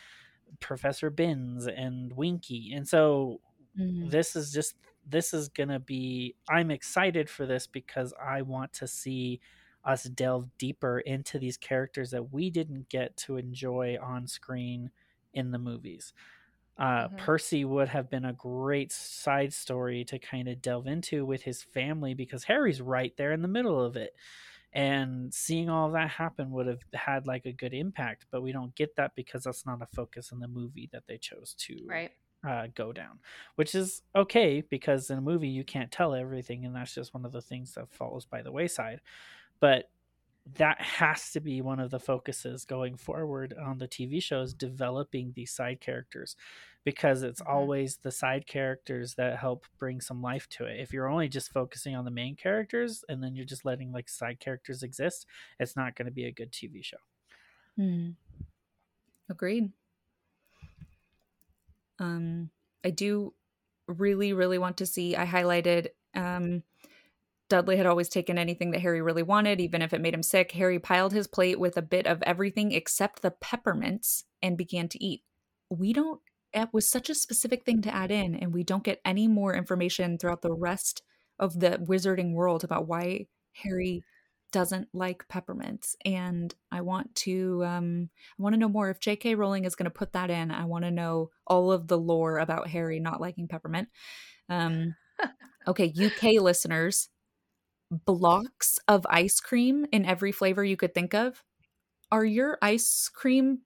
Professor Binns and Winky. And so Mhm. this is just this is gonna be i'm excited for this because i want to see us delve deeper into these characters that we didn't get to enjoy on screen in the movies uh, Mhm. percy would have been a great side story to kind of delve into with his family because harry's right there in the middle of it and seeing all that happen would have had like a good impact but we don't get that because that's not a focus in the movie that they chose to Right. uh, go down, which is okay because in a movie you can't tell everything, and that's just one of the things that falls by the wayside. But that has to be one of the focuses going forward on the TV shows developing these side characters because it's Mhm. always the side characters that help bring some life to it. If you're only just focusing on the main characters and then you're just letting like side characters exist, it's not going to be a good TV show. Hmm. Agreed. Um, I do really, really want to see. I highlighted um, Dudley had always taken anything that Harry really wanted, even if it made him sick. Harry piled his plate with a bit of everything except the peppermints and began to eat. We don't, it was such a specific thing to add in, and we don't get any more information throughout the rest of the wizarding world about why Harry doesn't like peppermints. And I want to, um, I want to know more. If J.K. Rowling is going to put that in, I want to know all of the lore about Harry not liking peppermint. Um, okay, UK listeners, blocks of ice cream in every flavor you could think of. Are your ice cream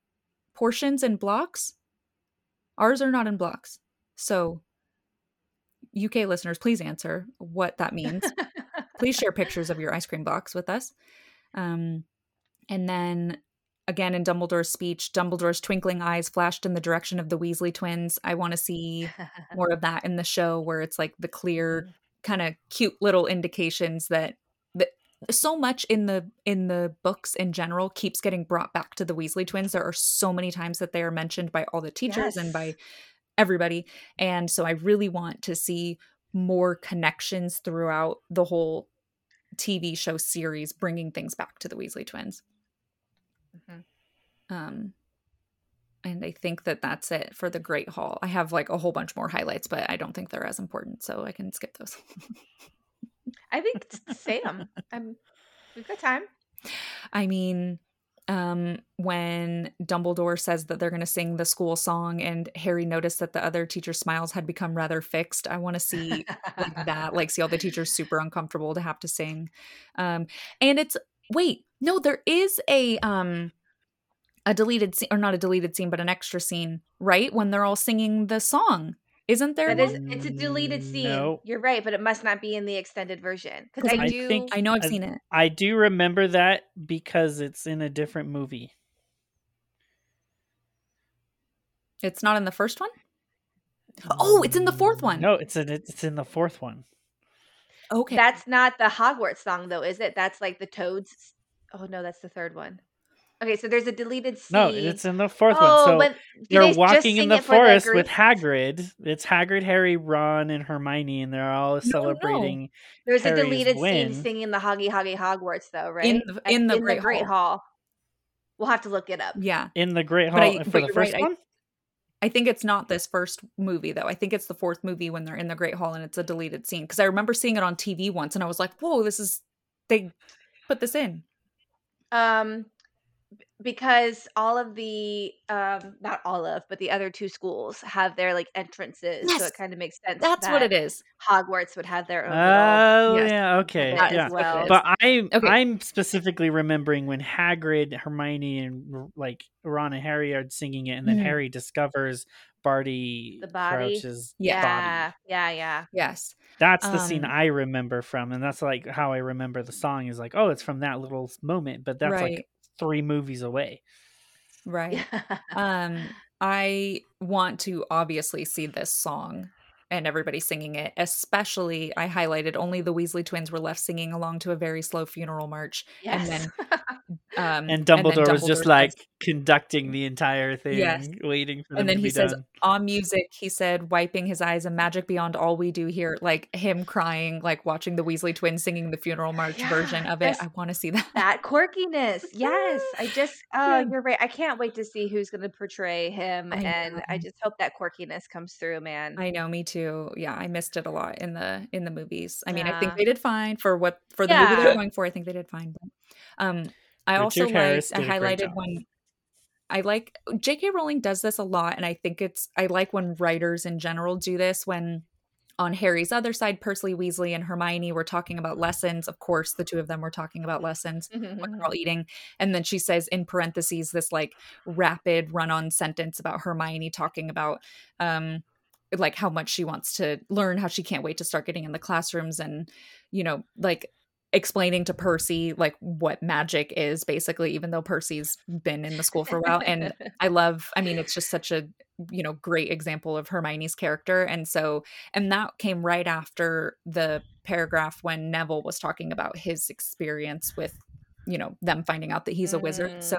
portions in blocks? Ours are not in blocks. So, UK listeners, please answer what that means. [laughs] please share pictures of your ice cream box with us. Um, and then again in Dumbledore's speech, Dumbledore's twinkling eyes flashed in the direction of the Weasley twins. I want to see [laughs] more of that in the show where it's like the clear kind of cute little indications that that so much in the in the books in general keeps getting brought back to the Weasley twins. There are so many times that they are mentioned by all the teachers and by everybody. And so I really want to see more connections throughout the whole TV show series bringing things back to the Weasley twins. Mhm. Um and I think that that's it for the Great Hall. I have like a whole bunch more highlights, but I don't think they're as important, so I can skip those. [laughs] I think Sam. I'm. We've got time. I mean, um, when Dumbledore says that they're going to sing the school song, and Harry noticed that the other teachers' smiles had become rather fixed. I want to see like that, like see all the teachers super uncomfortable to have to sing. Um, and it's wait, no, there is a um a deleted scene, or not a deleted scene, but an extra scene, right? When they're all singing the song, isn't there? That is, one? it's a deleted scene. No. You're right, but it must not be in the extended version because 'Cause I, I do. think- I know I've I- seen it. I do remember that because it's in a different movie. It's not in the first one. Oh, it's in the fourth one. No, it's in it's in the fourth one. Okay, That's not the Hogwarts song, though, is it? That's like the Toads. Oh no, that's the third one. Okay, so there's a deleted scene. No, it's in the fourth oh, one. So when, do they they're walking in the forest group? with Hagrid. It's Hagrid, Harry, Ron, and Hermione, and they're all no. celebrating. There's a deleted win. scene singing the Hoggy Hoggy Hogwarts, though, right? In the- in the Great Great Hall. We'll have to look it up. yeah. in the Great Hall I- for the first right, one. I think it's not this first movie though. I think it's the fourth movie when they're in the Great Hall and it's a deleted scene. Because I remember seeing it on TV once and I was like, "Whoa, this is they put this in." Um, b- because all of the um, not all of, but the other two schools have their like entrances, so it kind of makes sense. That's what it is. Hogwarts would have their own little Oh Yes. yeah, okay, yeah. as well. But I'm Okay. I'm specifically remembering when Hagrid, Hermione, and like Ron and Harry are singing it, and then Mhm. Harry discovers Barty approaches The body? Crouch's Yeah. body. yeah, yeah, yeah. Yes. That's the scene Um, I remember from, and that's like how I remember the song is like, oh, it's from that little moment, but that's right. like three movies away. Right. [laughs] um I want to obviously see this song and everybody singing it. Especially I highlighted only the Weasley twins were left singing along to a very slow funeral march. yes. [laughs] And then um And then Dumbledore was just says- like conducting the entire thing, Yes. waiting for them and then to he be says done. on music he said wiping his eyes a magic beyond all we do here like him crying like watching the weasley twins singing the funeral march Yeah, version of it i want to see that that quirkiness. [laughs] Yes, I just oh, Yeah. you're right. I can't wait to see who's going to portray him, I and I just hope that quirkiness comes through, man. i know me too yeah i missed it a lot in the in the movies i mean i think they did fine for what for the movie they're going for i think they did fine but um i also Richard Harris liked i did a great highlighted job. I like J.K. Rowling does this a lot, and I think it's I like when writers in general do this. When on Harry's other side, Percy Weasley and Hermione were talking about lessons. Of course, the two of them were talking about lessons when they're all eating. And then she says in parentheses this like rapid run-on sentence about Hermione talking about um like how much she wants to learn, how she can't wait to start getting in the classrooms and you know, like explaining to Percy like what magic is basically even though Percy's been in the school for a while and [laughs] I love I mean it's just such a you know great example of Hermione's character and so and that came right after the paragraph when Neville was talking about his experience with you know them finding out that he's a wizard Mm. so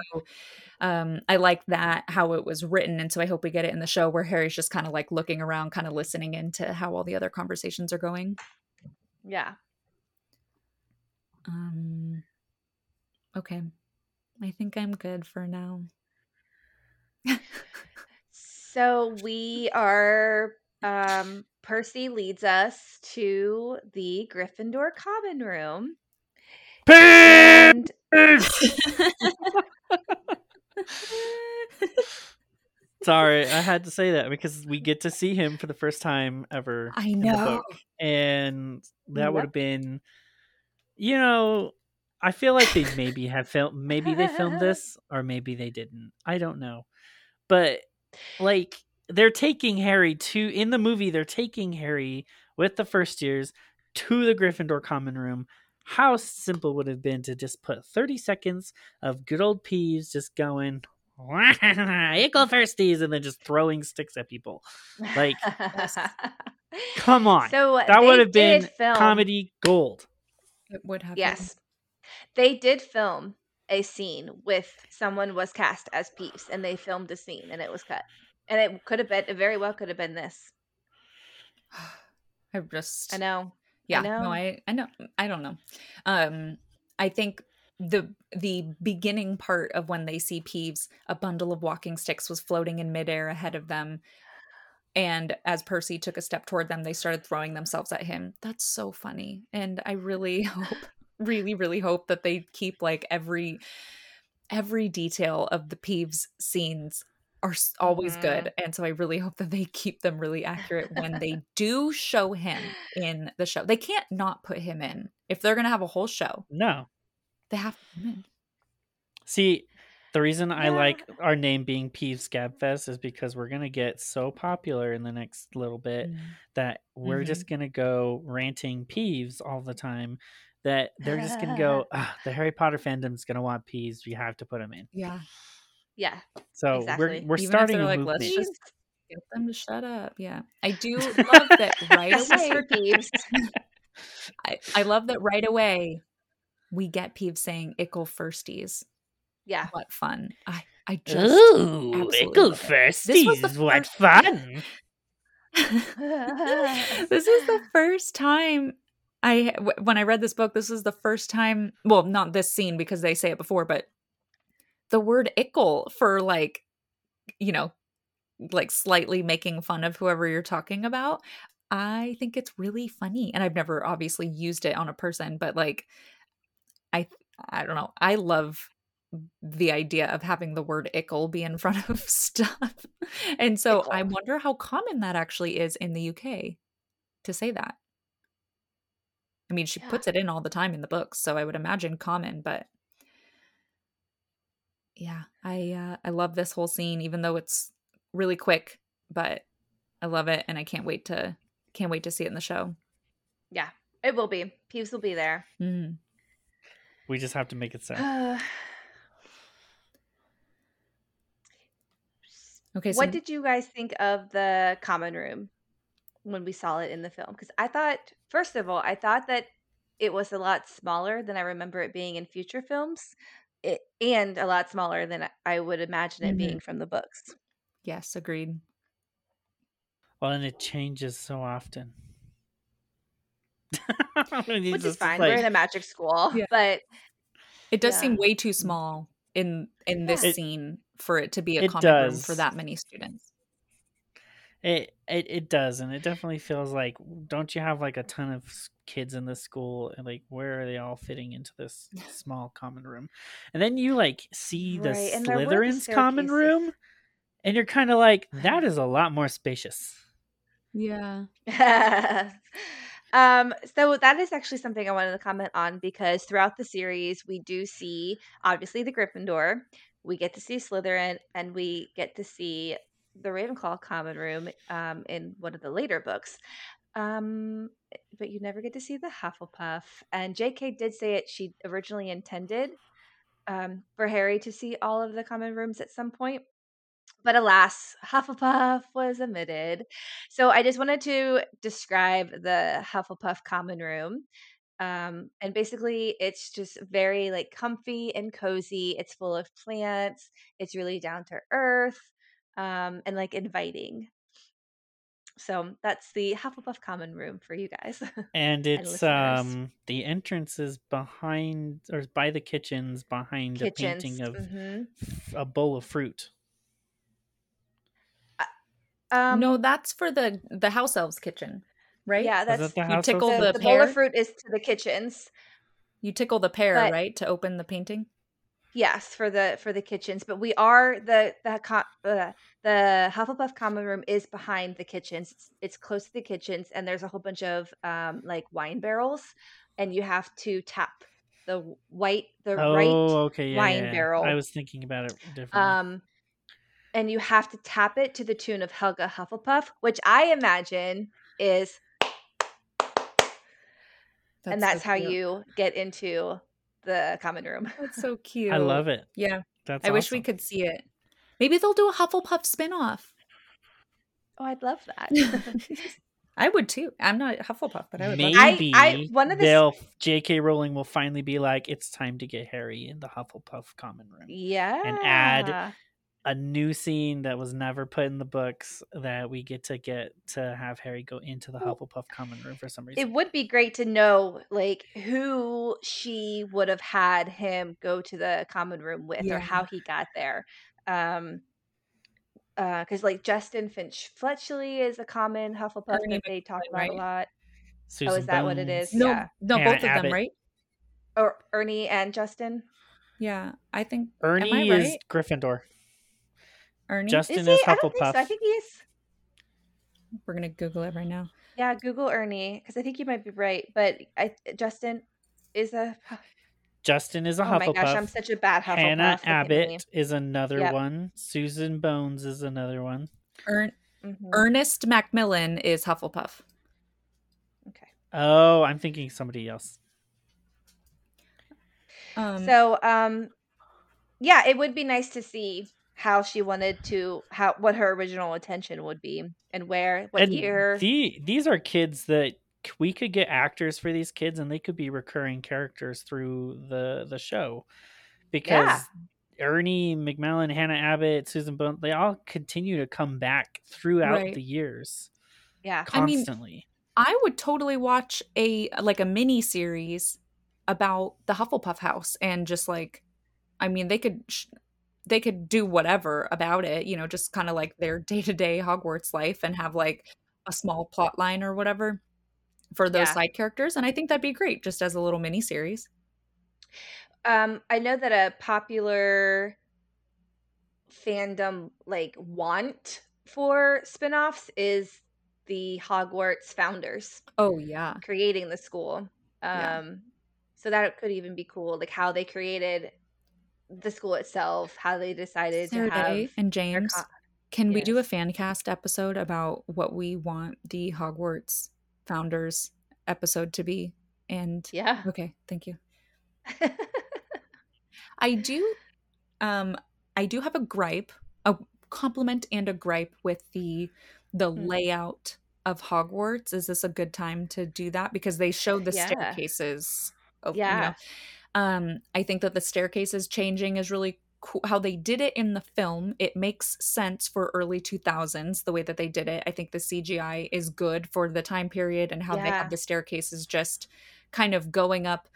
um I like that how it was written and so I hope we get it in the show where Harry's just kind of like looking around kind of listening into how all the other conversations are going yeah. Um okay I think I'm good for now So we are um Percy leads us to the Gryffindor common room. And [laughs] Sorry, I had to say that because we get to see him for the first time ever. I in the know. book. and that would have been, you know, I feel like they maybe have filmed, maybe they filmed [laughs] this, or maybe they didn't. I don't know, but like they're taking Harry to in the movie. They're taking Harry with the first years to the Gryffindor common room. How simple would it have been to just put 30 seconds of good old Peeves just going, [laughs] Ickle firsties, and then just throwing sticks at people. Like, [laughs] come on. So that would have been film- comedy gold. It would have Yes. They did film a scene with someone was cast as Peeves and they filmed a scene and it was cut. And it could have been it very well could have been this. [sighs] I just I know. yeah I know. no i i know i don't know um i think the the beginning part of when they see peeves a bundle of walking sticks was floating in midair ahead of them and as percy took a step toward them they started throwing themselves at him that's so funny and i really [laughs] hope really really hope that they keep like every every detail of the peeves scenes are always Mhm. good and so i really hope that they keep them really accurate when they [laughs] do show him in the show they can't not put him in if they're gonna have a whole show No. they have to See, the reason I like our name being Peeves Gabfest is because we're gonna get so popular in the next little bit Mm. that we're Mhm. just gonna go ranting Peeves all the time. That they're just gonna go, [laughs] the Harry Potter fandom's gonna want Peeves. We have to put them in. yeah Yeah. So Exactly. we're we're Even starting a like, let's just get them to shut up yeah i do [laughs] love that right away for Peeves. [laughs] I, I love that right away we get peeves saying ickle firsties Yeah. what fun i i just Ooh, absolutely ickle love it. This was firsties, what first- fun! [laughs] this is the first time I when I read this book. This is the first time. Well, not this scene because they say it before, but the word "ickle" for like, you know, like slightly making fun of whoever you're talking about. I think it's really funny, and I've never obviously used it on a person, but like, I I don't know. I love the idea of having the word ickle be in [laughs] front of stuff. And so I wonder how common that actually is in the UK to say that. I mean, she Yeah. puts it in all the time in the books, so I would imagine common, but yeah, I uh, I love this whole scene even though it's really quick, but I love it and I can't wait to can't wait to see it in the show. Yeah. It will be. Peeves will be there. Mhm. We just have to make it so. [sighs] [sighs] [sighs] [laughs] Okay, so what did you guys think of the common room when we saw it in the film? Because I thought, first of all, I thought that it was a lot smaller than I remember it being in future films, it, and a lot smaller than I would imagine it Mhm. being from the books. yes, agreed. Well, and it changes so often. [laughs] Which is just, fine. like- We're in a magic school, Yeah. but It does Yeah. seem way too small in in this It- scene for it to be a it common room for that many students. It, it it does, and it definitely feels like don't you have like a ton of kids in this school, and like where are they all fitting into this small common room? And then you like see the Right, and there were the Slytherin's common room, and you're kind of like [laughs] that is a lot more spacious. Yeah. um so that is actually something i wanted to comment on because throughout the series we do see obviously the gryffindor we get to see slytherin and we get to see the ravenclaw common room um in one of the later books Um, but you never get to see the Hufflepuff. And J.K. did say it. She originally intended um, for Harry to see all of the common rooms at some point. But alas, Hufflepuff was omitted. So I just wanted to describe the Hufflepuff common room. Um, and basically, it's just very like comfy and cozy. It's full of plants. It's really down to earth um, and like inviting. So that's the Hufflepuff common room for you guys. [laughs] And it's listeners. um the entrance is behind or by the kitchens behind Kitchens. a painting of mhm. f- a bowl of fruit. Um, no, that's for the the house elves kitchen, right? Yeah, that's that the you tickle elves the, the the kitchen? bowl of fruit is to the kitchens. You tickle the pear, But- right, to open the painting. Yes, for the for the kitchens, but we are the the uh, the Hufflepuff common room is behind the kitchens. It's, it's close to the kitchens, and there's a whole bunch of um like wine barrels, and you have to tap the white the Oh, right okay, yeah, wine yeah, yeah. barrel. I was thinking about it differently. um, and you have to tap it to the tune of Helga Hufflepuff, which I imagine is, and that's so how cute. you get into the common room. That's so [laughs] cute. I love it. Yeah, That's I wish we could see it. Maybe they'll do a Hufflepuff spinoff. Oh, I'd love that. [laughs] [laughs] I would too. I'm not Hufflepuff, but I would. love Maybe I- I- one of the they'll J.K. Rowling will finally be like, it's time to get Harry in the Hufflepuff common room. yeah. And add A new scene that was never put in the books that we get to get to have Harry go into the Hufflepuff common room for some reason. It would be great to know like who she would have had him go to the common room with Yeah. or how he got there. Um uh cuz like Justin Finch Fletchley is a common Hufflepuff Ernie that they talk about right? a lot. Susan oh, is that what it is? No, Yeah. no, Hannah both of Abbott. them, right? Or Ernie and Justin. Yeah, I think Ernie Am I is? Gryffindor. Ernie. Justin Is is, he? I don't think so. Hufflepuff. I think he's We're gonna Google it right now. yeah, Google Ernie cuz I think you might be right, but I Justin is a Justin is a Oh Hufflepuff. my gosh, I'm such a bad Hufflepuff. Hannah Look at me. Abbott is another Yep. one. Susan Bones is another one. Ern- Mhm. Ernest Macmillan is Hufflepuff. Okay. Oh, I'm thinking somebody else. Um, so um yeah it would be nice to see how she wanted to how what her original intention would be and where what and year the, these are kids that we could get actors for these kids and they could be recurring characters through the the show because Yeah. Ernie Macmillan, Hannah Abbott, Susan Bones, they all continue to come back throughout Right. the years yeah I mean, constantly. I would totally watch a like a mini series about the Hufflepuff house and just like, I mean, they could sh- they could do whatever about it, you know, just kind of like their day to day Hogwarts life and have like a small plot line or whatever for those Yeah. side characters, and I think that'd be great just as a little mini series. um i know that a popular fandom like want for spin-offs is the hogwarts founders Oh yeah, creating the school um Yeah. so that could even be cool like how they created the school itself how they decided Sarah to have Day and James. co- Can we do a fan cast episode about what we want the Hogwarts founders episode to be? And yeah okay, thank you. [laughs] I do um I do have a gripe, a compliment and a gripe with the the Hmm. layout of Hogwarts. Is this a good time to do that because they showed the Yeah. staircases of you know, yeah um i think that the staircase is changing is really cool how they did it in the film. It makes sense for early 2000s the way that they did it. I think the cgi is good for the time period and how they Yeah. have the staircases just kind of going up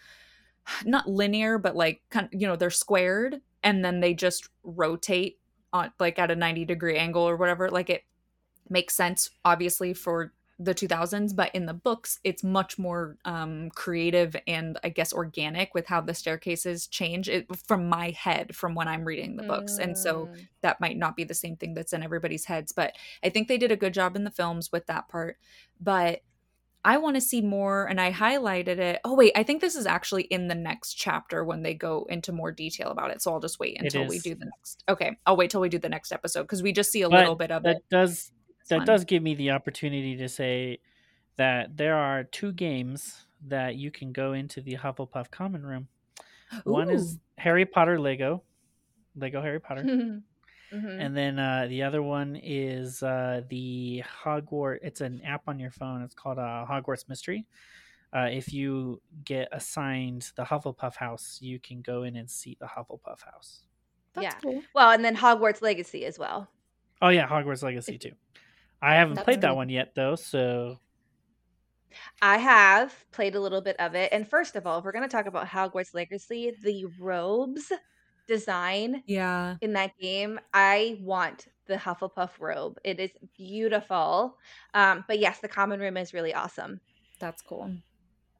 [sighs] not linear but like kind you know they're squared and then they just rotate on like at a 90 degree angle or whatever. Like it makes sense obviously for the 2000s but in the books it's much more um creative and i guess organic with how the staircases change. It from my head from when i'm reading the books. And so Mm. that might not be the same thing that's in everybody's heads but i think they did a good job in the films with that part. But i want to see more and i highlighted it. Oh wait i think this is actually in the next chapter when they go into more detail about it so i'll just wait until we do the next. Okay i'll wait till we do the next episode because we just see a But little bit of that it. does that fun. does give me the opportunity to say that there are two games that you can go into the Hufflepuff common room. One is Harry Potter Lego, Lego Harry [laughs] Potter, Mhm. and then uh, the other one is uh, the Hogwarts. It's an app on your phone. It's called uh, Hogwarts Mystery. Uh, if you get assigned the Hufflepuff house, you can go in and see the Hufflepuff house. That's Yeah. cool. Well, and then Hogwarts Legacy as well. Oh yeah, Hogwarts Legacy too. I haven't That's played that one yet though, so I have played a little bit of it. And first of all, if we're going to talk about Hogwarts Legacy, the robes design Yeah. in that game, I want the Hufflepuff robe. It is beautiful. Um, but yes, the common room is really awesome. That's cool.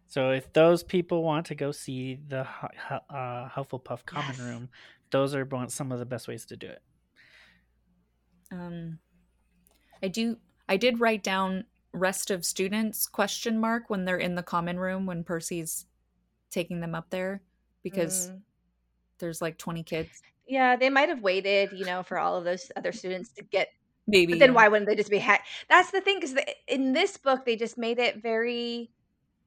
so if those people want to go see the Hu- Hu- uh, Hufflepuff common Yes. room, those are some of the best ways to do it. Um, I do. I did write down rest of students question mark when they're in the common room when Percy's taking them up there because Mm. there's like 20 kids. Yeah, they might have waited, you know, for all of those other students to get. Maybe. But then why wouldn't they just be? Ha- That's the thing, because in this book they just made it very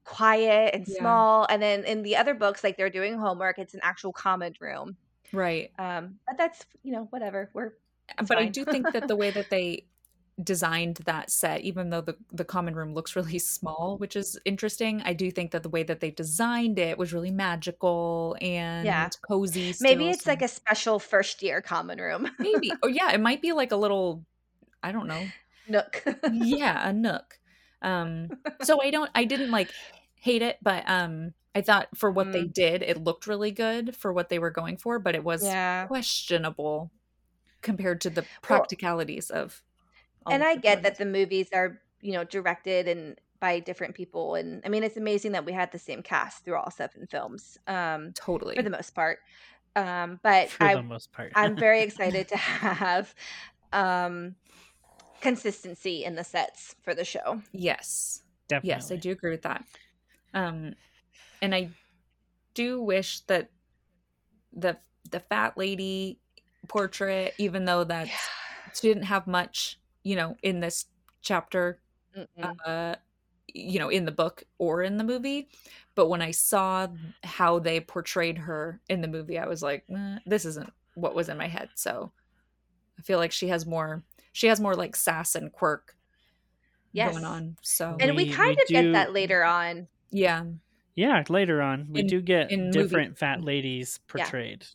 quiet and Yeah. small, and then in the other books, like they're doing homework, it's an actual common room. Right. Um, but that's you know whatever. We're but I do think that the way that they designed that set, even though the, the common room looks really [laughs] small, which is interesting, I do think that the way that they designed it was really magical and yeah. cozy. maybe still, it's like a special first year common room maybe. [laughs] Oh yeah, it might be like a little I don't know. nook. yeah a nook um so i don't i didn't like hate it but um i thought for what they Mm. did it looked really good for what they were going for but it was yeah. questionable compared to the practicalities of all and I get that the movies are, you know, directed and by different people, and I mean, it's amazing that we had the same cast through all seven films, um, totally for the most part. Um, but For I, the most part, I'm [laughs] very excited to have um, consistency in the sets for the show. yes definitely. yes i do agree with that um and i do wish that the the fat lady portrait even though that's she didn't have much you know in this chapter uh you know in the book or in the movie but when i saw how they portrayed her in the movie i was like "Eh, this isn't what was in my head so i feel like she has more she has more like sass and quirk Yes. going on so and we, We- kind we of get that later on. yeah Yeah, later on we In- do get in movie- different fat ladies portrayed.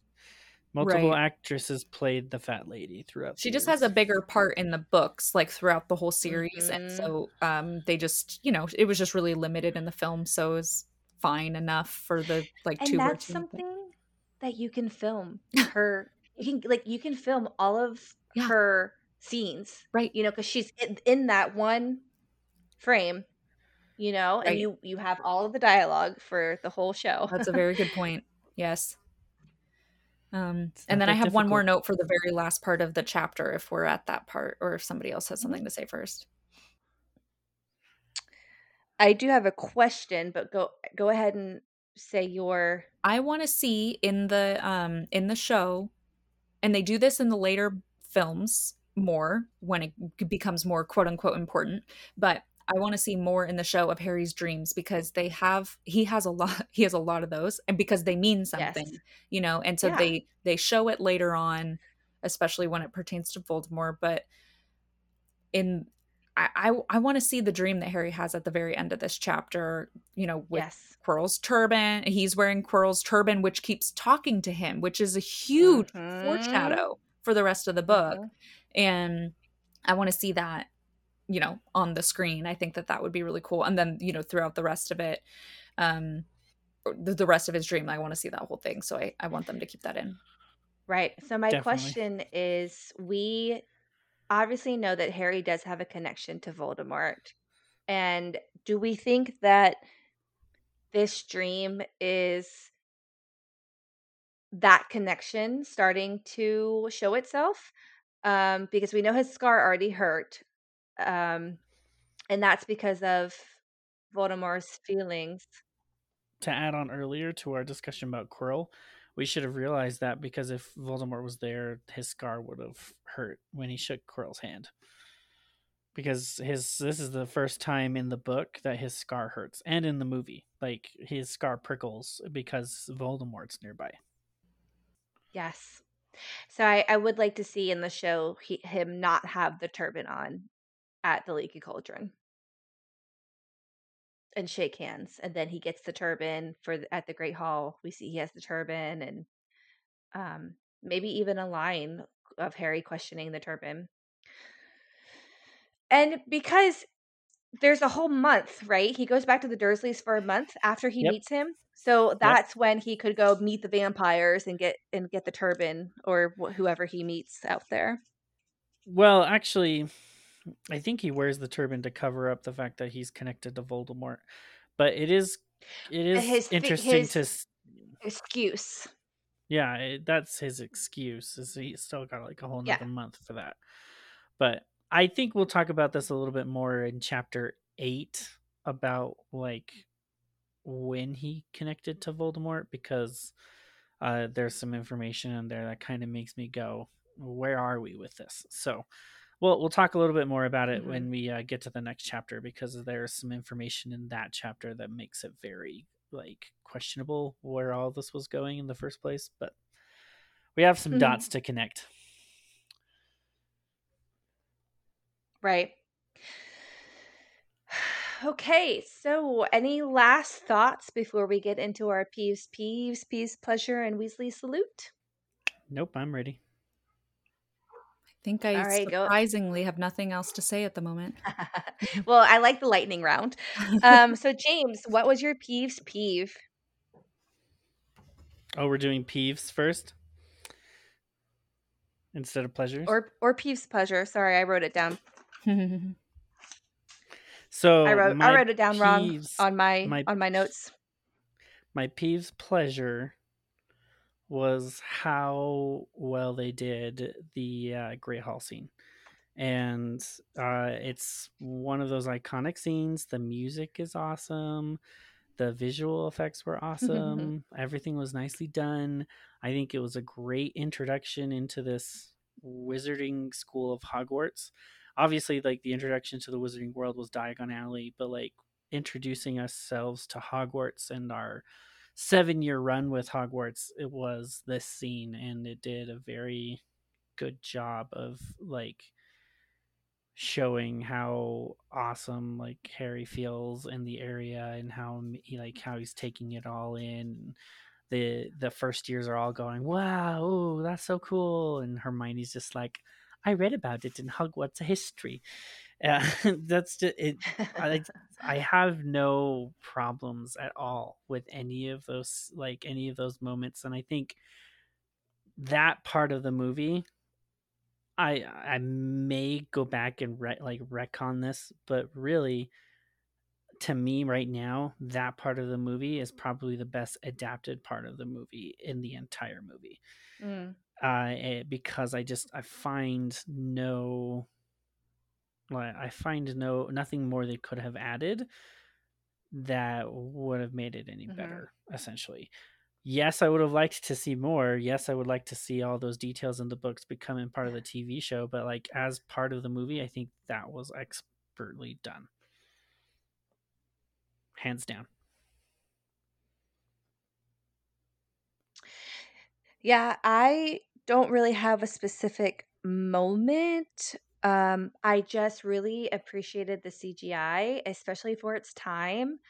Multiple Right. actresses played the fat lady throughout. she the just years. has a bigger part in the books like throughout the whole series and Mhm. so um they just you know it was just really limited in the film so it was fine enough for the like and two or that's two something that you can film [laughs] her you can like you can film all of Yeah. her scenes right you know because she's in, in that one frame you know and you you have all of the dialogue for the whole show That's a very good [laughs] point. Yes. Um, and then I that have one more note for the very last part of the chapter if we're at that part or if somebody else has something to say first. i do have a question but go go ahead and say your I want to see in the um in the show and they do this in the later films more when it becomes more quote unquote important, but I want to see more in the show of Harry's dreams because they have he has a lot [laughs] he has a lot of those and because they mean something, yes you know, and so Yeah. they they show it later on, especially when it pertains to Voldemort, but in I I, I want to see the dream that Harry has at the very end of this chapter, you know, with yes Quirrell's turban. He's wearing Quirrell's turban, which keeps talking to him, which is a huge Mhm. foreshadow for the rest of the book. Mhm. And I want to see that, you know, on the screen. I think that that would be really cool. And then, you know, throughout the rest of it, um, the, the rest of his dream, I want to see that whole thing. So I, I want them to keep that in. Right. So my Definitely. question is we obviously know that Harry does have a connection to Voldemort. And do we think that this dream is that connection starting to show itself? Um, because we know his scar already hurt. Um, and that's because of Voldemort's feelings. to add on earlier to our discussion about Quirrell, we should have realized that because if Voldemort was there, his scar would have hurt when he shook Quirrell's hand. because his this is the first time in the book that his scar hurts and in the movie like his scar prickles because voldemort's nearby Yes. So I, I would like to see in the show he, him not have the turban on at the Leaky Cauldron and shake hands, and then he gets the turban for the, at the Great Hall. We see he has the turban, and um, maybe even a line of Harry questioning the turban. And because there's a whole month, right? He goes back to the Dursleys for a month after he Yep. meets him. So that's when he could go meet the vampires and get and get the turban or wh- whoever he meets out there. well actually i think he wears the turban to cover up the fact that he's connected to voldemort but it is it is His interesting his- to Excuse. yeah it, that's his excuse is he's still got like a whole Yeah. nother month for that but i think we'll talk about this a little bit more in chapter eight about like when he connected to voldemort because uh there's some information in there that kind of makes me go where are we with this so we'll we'll talk a little bit more about it Mhm. when we uh, get to the next chapter because there's some information in that chapter that makes it very like questionable where all this was going in the first place but we have some Mhm. dots to connect Right. Okay, so any last thoughts before we get into our peeves, peeves, peeves, pleasure, and Weasley salute? nope i'm ready think I All right, go. surprisingly have nothing else to say at the moment. [laughs] well, I like the lightning round. Um, so James, what was your peeves peeve? oh we're doing peeves first instead of pleasures Or or peeves pleasure? Sorry, I wrote it down. [laughs] so I wrote I wrote it down wrong on my, my- on my notes. my peeves pleasure was how well they did the uh, Great Hall scene. And uh, it's one of those iconic scenes. The music is awesome. The visual effects were [laughs] awesome. Everything was nicely done. I think it was a great introduction into this wizarding school of Hogwarts. Obviously, like the introduction to the wizarding world was Diagon Alley, but like introducing ourselves to Hogwarts and our seven year run with Hogwarts, it was this scene, and it did a very good job of like showing how awesome like Harry feels in the area and how he like how he's taking it all in. The the first years are all going, wow, ooh, that's so cool, and Hermione's just like, I read about it in Hogwarts history. Uh, [laughs] that's just it. I, [laughs] I have no problems at all with any of those like any of those moments and I think that part of the movie I I may go back and re- like retcon this but really to me right now that part of the movie is probably the best adapted part of the movie in the entire movie Mm. uh, eh, because I just I find no like I find no nothing more they could have added that would have made it any Mhm. better essentially yes i would have liked to see more yes i would like to see all those details in the books becoming part of the tv show but like as part of the movie i think that was expertly done hands down Yeah, I don't really have a specific moment. Um, I just really appreciated the CGI, especially for its time.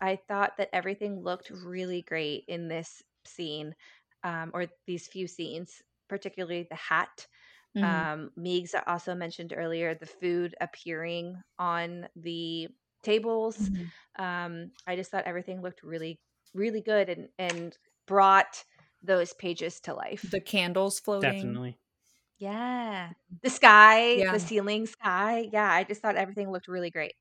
I thought that everything looked really great in this scene, um, or these few scenes, particularly the hat. Mhm. Um, Meegs also mentioned earlier the food appearing on the tables. Mhm. Um, I just thought everything looked really, really good and and brought those pages to life. The candles floating. definitely yeah, the sky, Yeah. the ceiling sky. Yeah, I just thought everything looked really great.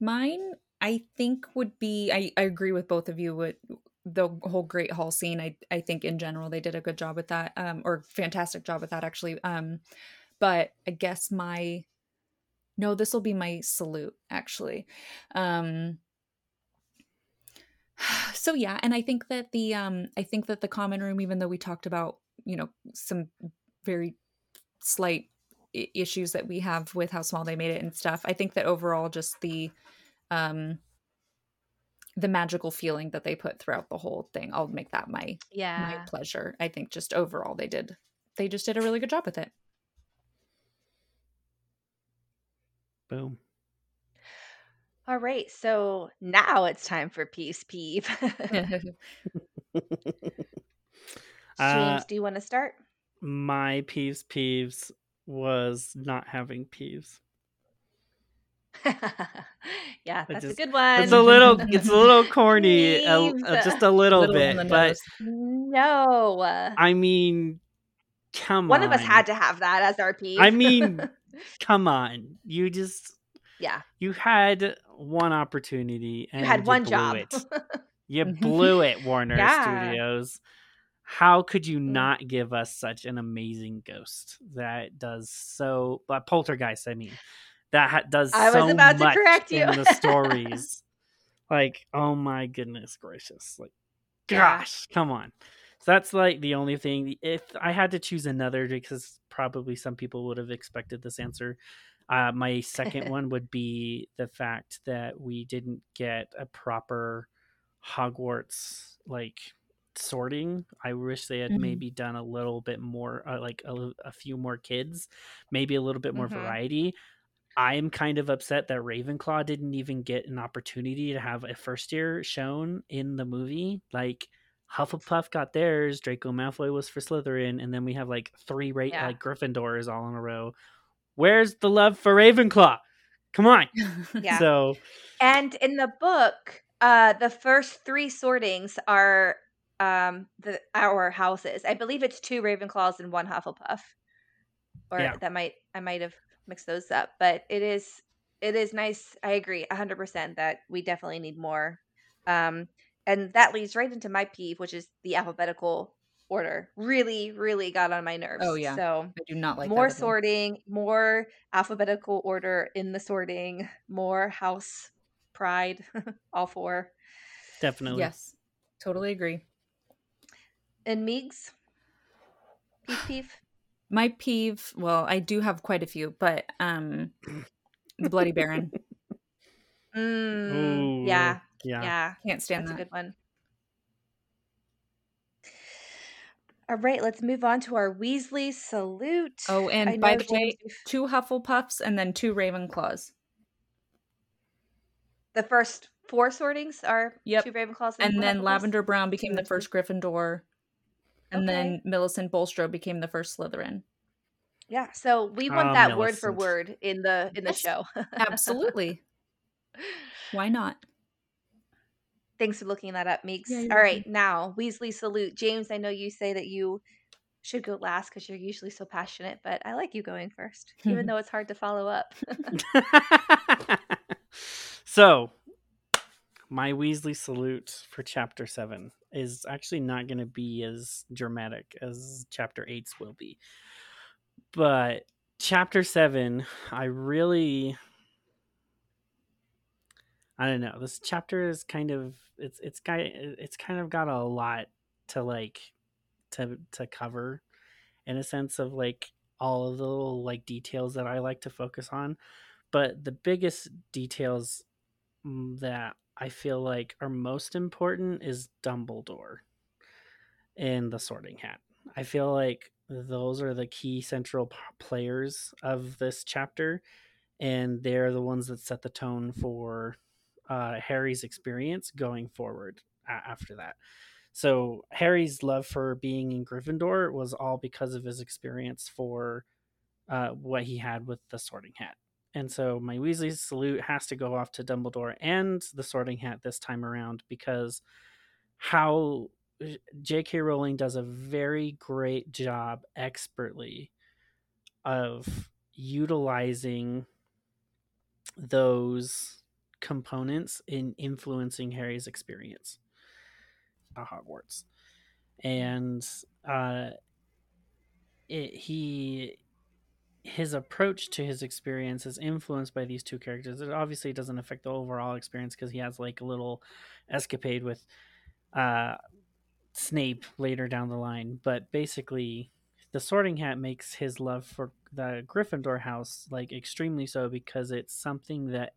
Mine, I think, would be. I, I agree with both of you with the whole Great Hall scene. I I think in general they did a good job with that, um, or fantastic job with that actually. Um, but I guess my no, this will be my salute actually. Um, [sighs] so yeah, and I think that the um, I think that the common room, even though we talked about you know some very slight I- issues that we have with how small they made it and stuff. I think that overall, just the um the magical feeling that they put throughout the whole thing, I'll make that my yeah my pleasure. I think just overall they did they just did a really good job with it. Boom. All right. So now it's time for peace peeve. [laughs] [laughs] [laughs] Uh, James, do you want to start? my peeves peeves was not having peeves. [laughs] yeah, that's just- a good one. It's a little [laughs] it's a little corny, a- Peeves. uh, just a little, Little bit, but no. I mean, come One on. One of us had to have that as our peeve. I mean, [laughs] come on. You just yeah, you had one opportunity and you had one blew job. It. You blew it, Warner Yeah. Studios. How could you Mm. not give us such an amazing ghost that does so? But poltergeist, I mean, that ha- does. I was so about to correct you. in the [laughs] stories. like, oh my goodness gracious! Like, gosh, come on. So that's like the only thing. If I had to choose another, because probably some people would have expected this answer, uh, my second [laughs] one would be the fact that we didn't get a proper Hogwarts like sorting. I wish they had Mhm. maybe done a little bit more, uh, like a, a few more kids, maybe a little bit more Mhm. variety. I'm kind of upset that Ravenclaw didn't even get an opportunity to have a first year shown in the movie. Like Hufflepuff got theirs, Draco Malfoy was for Slytherin, and then we have like three ra- Yeah. like Gryffindors all in a row. Where's the love for Ravenclaw? Come on. [laughs] Yeah. So And in the book, uh, the first three sortings are um the our houses. I believe it's two Ravenclaws and one Hufflepuff. Or Yeah. that might I might have mixed those up, but it is it is nice. I agree 100% that we definitely need more. Um and that leads right into my peeve, which is the alphabetical order. Really really got on my nerves. Oh, yeah. So I do not like more that sorting, more alphabetical order in the sorting, more house pride, [laughs] all four. definitely. Yes. Totally agree. And Meegs, peeve, peeve. My peeve, well, I do have quite a few, but um the Bloody Baron. [laughs] Mm, Ooh, yeah, Yeah. yeah, Can't stand that's a that. good one. All right, let's move on to our Weasley salute. Oh, I and by the way, James, you've- two Hufflepuffs and then two Ravenclaws. the first four sortings are Yep. two Ravenclaws, And one then Lavender Brown became the first Gryffindor. And Okay. then Millicent Bulstrode became the first Slytherin. Yeah, so we want Ah, that word for word in the in the Yes, show. Absolutely. [laughs] Why not? Thanks for looking that up, Meegs. Yeah, All you're right, now Weasley salute. James, I know you say that you should go last because you're usually so passionate, but I like you going first, [laughs] even though it's hard to follow up. [laughs] so, my Weasley salute for chapter 7 is actually not going to be as dramatic as chapter 8's will be. But chapter 7, I really I don't know. This chapter is kind of it's it's kind it's kind of got a lot to like to to cover in a sense of like all of the little like details that I like to focus on. But the biggest details mm, that I feel like are most important is Dumbledore and the Sorting Hat. I feel like those are the key central players of this chapter, and they're the ones that set the tone for uh, Harry's experience going forward after that. So Harry's love for being in Gryffindor was all because of his experience for uh, what he had with the Sorting Hat. And so my Weasley salute has to go off to Dumbledore and the Sorting Hat this time around because how J.K. Rowling does a very great job expertly of utilizing those components in influencing Harry's experience at Hogwarts. And uh, it, he his approach to his experience is influenced by these two characters. It obviously doesn't affect the overall experience because he has like a little escapade with uh, Snape later down the line, but basically the Sorting Hat makes his love for the Gryffindor house like extremely so because it's something that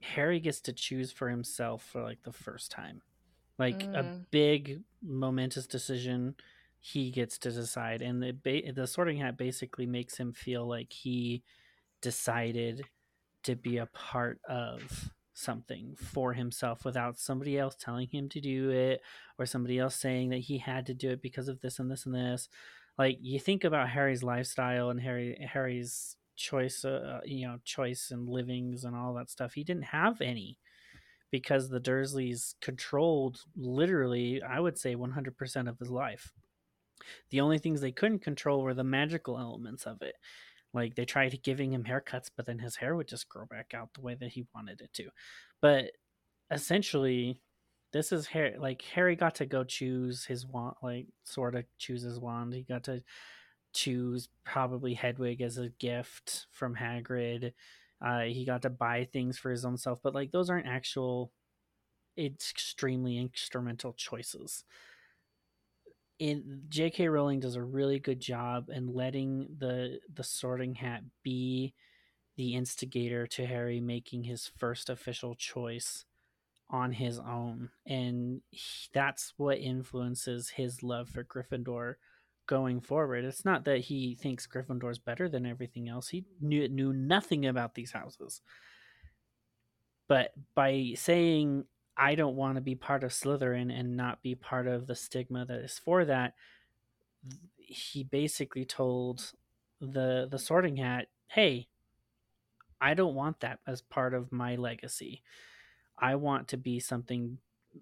Harry gets to choose for himself for like the first time. Like a Mm. big momentous decision he gets to decide and the ba- the sorting hat basically makes him feel like he decided to be a part of something for himself without somebody else telling him to do it or somebody else saying that he had to do it because of this and this and this. Like you think about harry's lifestyle and harry harry's choice uh, you know choice and livings and all that stuff. He didn't have any because the dursleys controlled literally i would say 100% of his life the only things they couldn't control were the magical elements of it. Like they tried giving him haircuts but then his hair would just grow back out the way that he wanted it to. But essentially this is harry like harry got to go choose his wand like sort of choose his wand. He got to choose probably hedwig as a gift from hagrid. Uh, he got to buy things for his own self but like those aren't actual extremely instrumental choices in J.K. Rowling does a really good job in letting the the Sorting Hat be the instigator to Harry making his first official choice on his own, and he, that's what influences his love for Gryffindor going forward. It's not that he thinks Gryffindor's better than everything else. He knew knew nothing about these houses, but by saying I don't want to be part of Slytherin and not be part of the stigma that is for that. He basically told the the Sorting Hat, "Hey, I don't want that as part of my legacy. I want to be something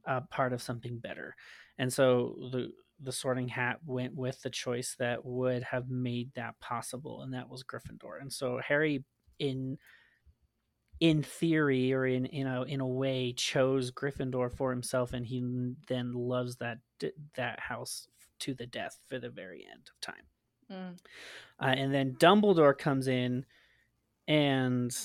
uh, part of something better." And so the the Sorting Hat went with the choice that would have made that possible, and that was Gryffindor. And so Harry, in in theory or in in a in a way chose Gryffindor for himself and he then loves that that house to the death for the very end of time. Mm. Uh, and then Dumbledore comes in and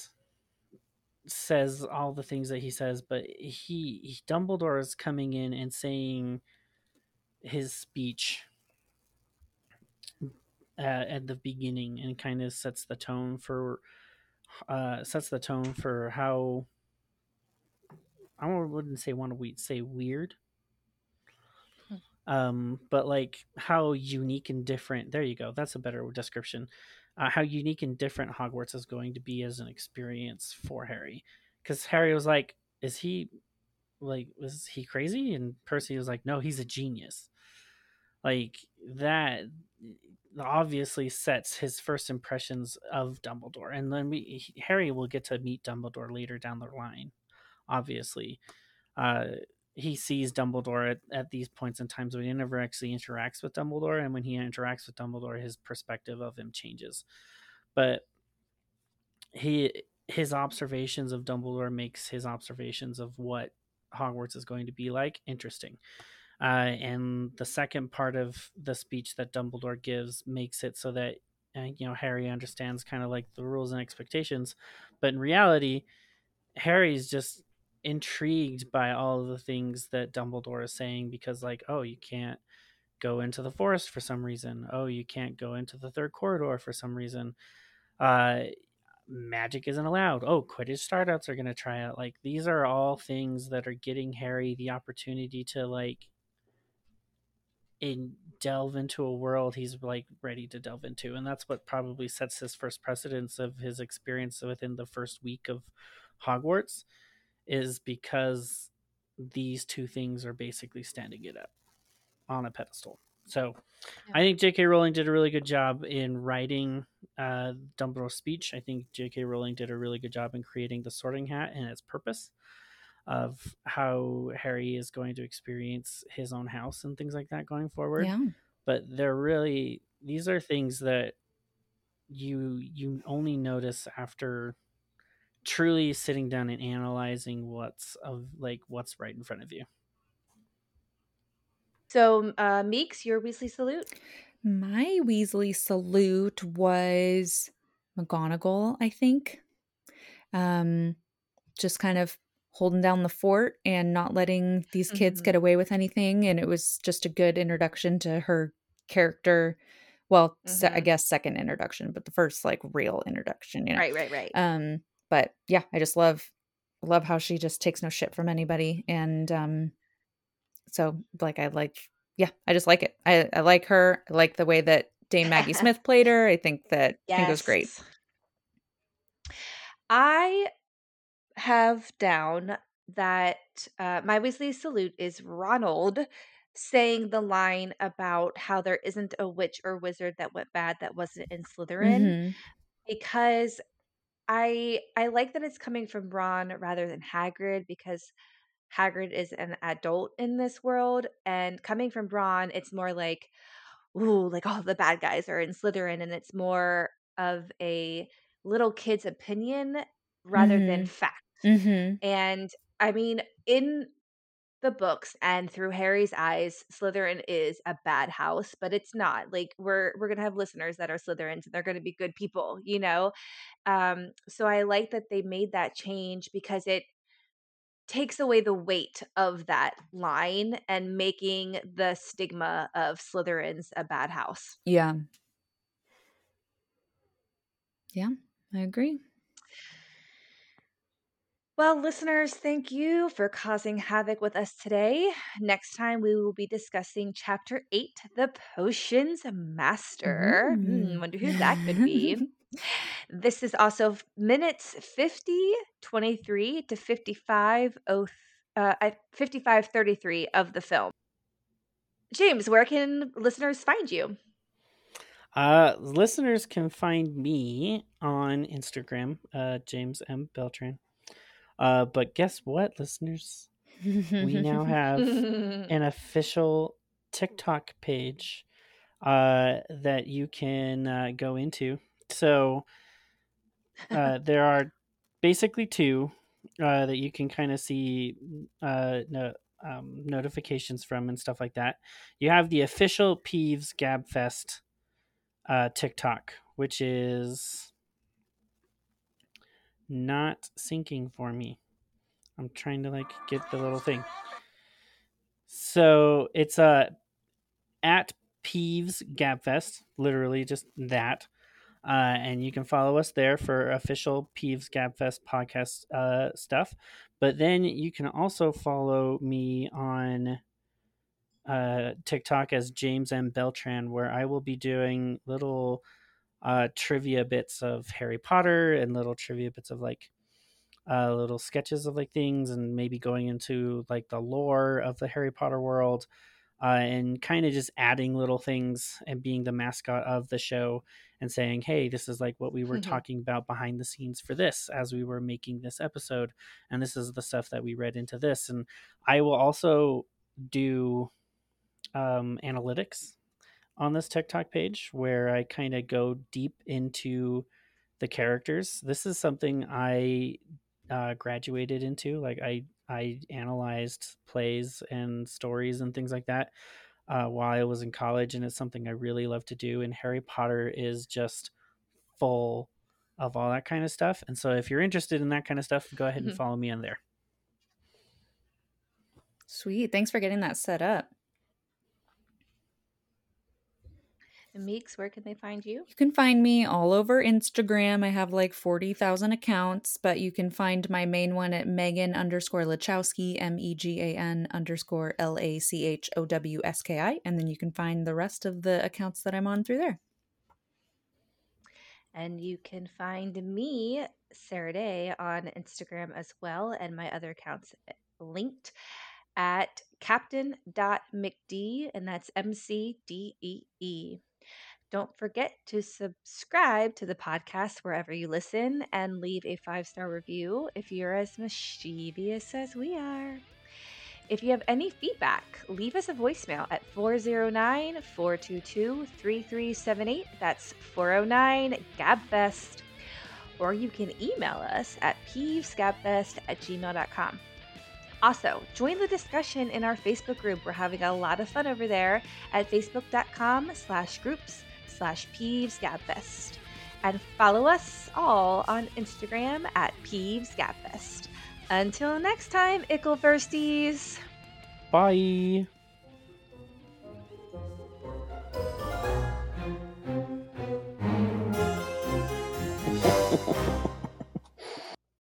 says all the things that he says, but he, he Dumbledore is coming in and saying his speech uh, at the beginning and kind of sets the tone for uh, sets the tone for how I wouldn't say want to say weird, um, but like how unique and different. There you go. That's a better description. Uh, how unique and different Hogwarts is going to be as an experience for Harry, because Harry was like, "Is he like was he crazy?" And Percy was like, "No, he's a genius." Like that obviously sets his first impressions of Dumbledore, and then we Harry will get to meet Dumbledore later down the line. Obviously, uh, he sees Dumbledore at, at these points in times when he never actually interacts with Dumbledore, and when he interacts with Dumbledore, his perspective of him changes. But he his observations of Dumbledore makes his observations of what Hogwarts is going to be like interesting. Uh, and the second part of the speech that Dumbledore gives makes it so that uh, you know Harry understands kind of like the rules and expectations, but in reality, Harry's just intrigued by all of the things that Dumbledore is saying because like oh you can't go into the forest for some reason. Oh you can't go into the third corridor for some reason. Uh magic isn't allowed. Oh quidditch startouts are going to try out like these are all things that are getting harry the opportunity to like in delve into a world he's like ready to delve into and that's what probably sets his first precedence of his experience within the first week of hogwarts is because these two things are basically standing it up on a pedestal. So Yeah. i think jk rowling did a really good job in writing uh, dumbledore's speech. I think jk rowling did a really good job in creating the sorting hat and its purpose of how Harry is going to experience his own house and things like that going forward. Yeah. But they're really these are things that you you only notice after truly sitting down and analyzing what's of like what's right in front of you. So, uh, Meegs, your Weasley salute. My Weasley salute was McGonagall, I think. Um, just kind of holding down the fort and not letting these kids Mhm. get away with anything. And it was just a good introduction to her character Well, se- I Mhm. guess second introduction, but the first like real introduction, you know. Right, right, right. Um, but yeah, I just love love how she just takes no shit from anybody, and um, so like I like, yeah, I just like it. I I like her. I like the way that Dame Maggie [laughs] Smith played her. I think that I think it was great. I have down that uh, my Weasley salute is Ronald saying the line about how there isn't a witch or wizard that went bad that wasn't in Slytherin Mhm. because I I like that it's coming from Ron rather than Hagrid because Hagrid is an adult in this world and coming from Ron it's more like ooh like all the bad guys are in Slytherin and it's more of a little kid's opinion rather than Mhm. fact. Mhm. And I mean, in the books and through Harry's eyes, Slytherin is a bad house, but it's not. Like we're we're gonna have listeners that are Slytherins and they're gonna be good people, you know? Um, so I like that they made that change because it takes away the weight of that line and making the stigma of Slytherins a bad house. Yeah. Yeah, I agree. Well, listeners, thank you for causing havoc with us today. Next time, we will be discussing Chapter 8 The Potions Master. Hmm, wonder who that could be. [laughs] This is also minutes 50, 23 to 55, oh, uh, 55, 33 of the film. James, where can listeners find you? Uh, listeners can find me on Instagram, uh, James M. Beltran. Uh, but guess what, listeners? We now have [laughs] an official TikTok page uh, that you can uh, go into. So uh, [laughs] there are basically two uh, that you can kind of see uh, no, um, notifications from and stuff like that. You have the official Peeves Gabfest uh, TikTok, which is not syncing for me. I'm trying to like get the little thing. So it's uh, at Peeves Gabfest, literally just that. Uh, and you can follow us there for official Peeves Gabfest podcast uh, stuff. But then you can also follow me on uh, TikTok as James M. Beltran, where I will be doing little uh, trivia bits of Harry Potter and little trivia bits of like uh, little sketches of like things and maybe going into like the lore of the Harry Potter world uh, and kind of just adding little things and being the mascot of the show and saying, hey, this is like what we were talking about behind the scenes for this as we were making this episode. And this is the stuff that we read into this. And I will also do um, analytics on this TikTok page where I kind of go deep into the characters. This is something I uh, graduated into. Like I I analyzed plays and stories and things like that uh, while I was in college, and it's something I really love to do. And Harry Potter is just full of all that kind of stuff. And so, if you're interested in that kind of stuff, go ahead and follow me on there. Sweet. Thanks for getting that set up. Meegs, where can they find you? You can find me all over Instagram. I have like 40,000 accounts, but you can find my main one at Megan underscore Lachowski, M E G A N underscore L A C H O W S K I. And then you can find the rest of the accounts that I'm on through there. And you can find me, Sarah-Daye, on Instagram as well, and my other accounts eh, linked at captain.mcdee, and that's M C D E E. Don't forget to subscribe to the podcast wherever you listen and leave a five star review if you're as mischievous as we are. If you have any feedback, leave us a voicemail at 409 422 3378. That's 409 GABFEST. Or you can email us at peevesgabfest at gmail.com. Also, join the discussion in our Facebook group. We're having a lot of fun over there at facebook.com slash groups slash peevesgabfest. And follow us all on Instagram at peevesgabfest. Until next time, ickle firsties. Bye.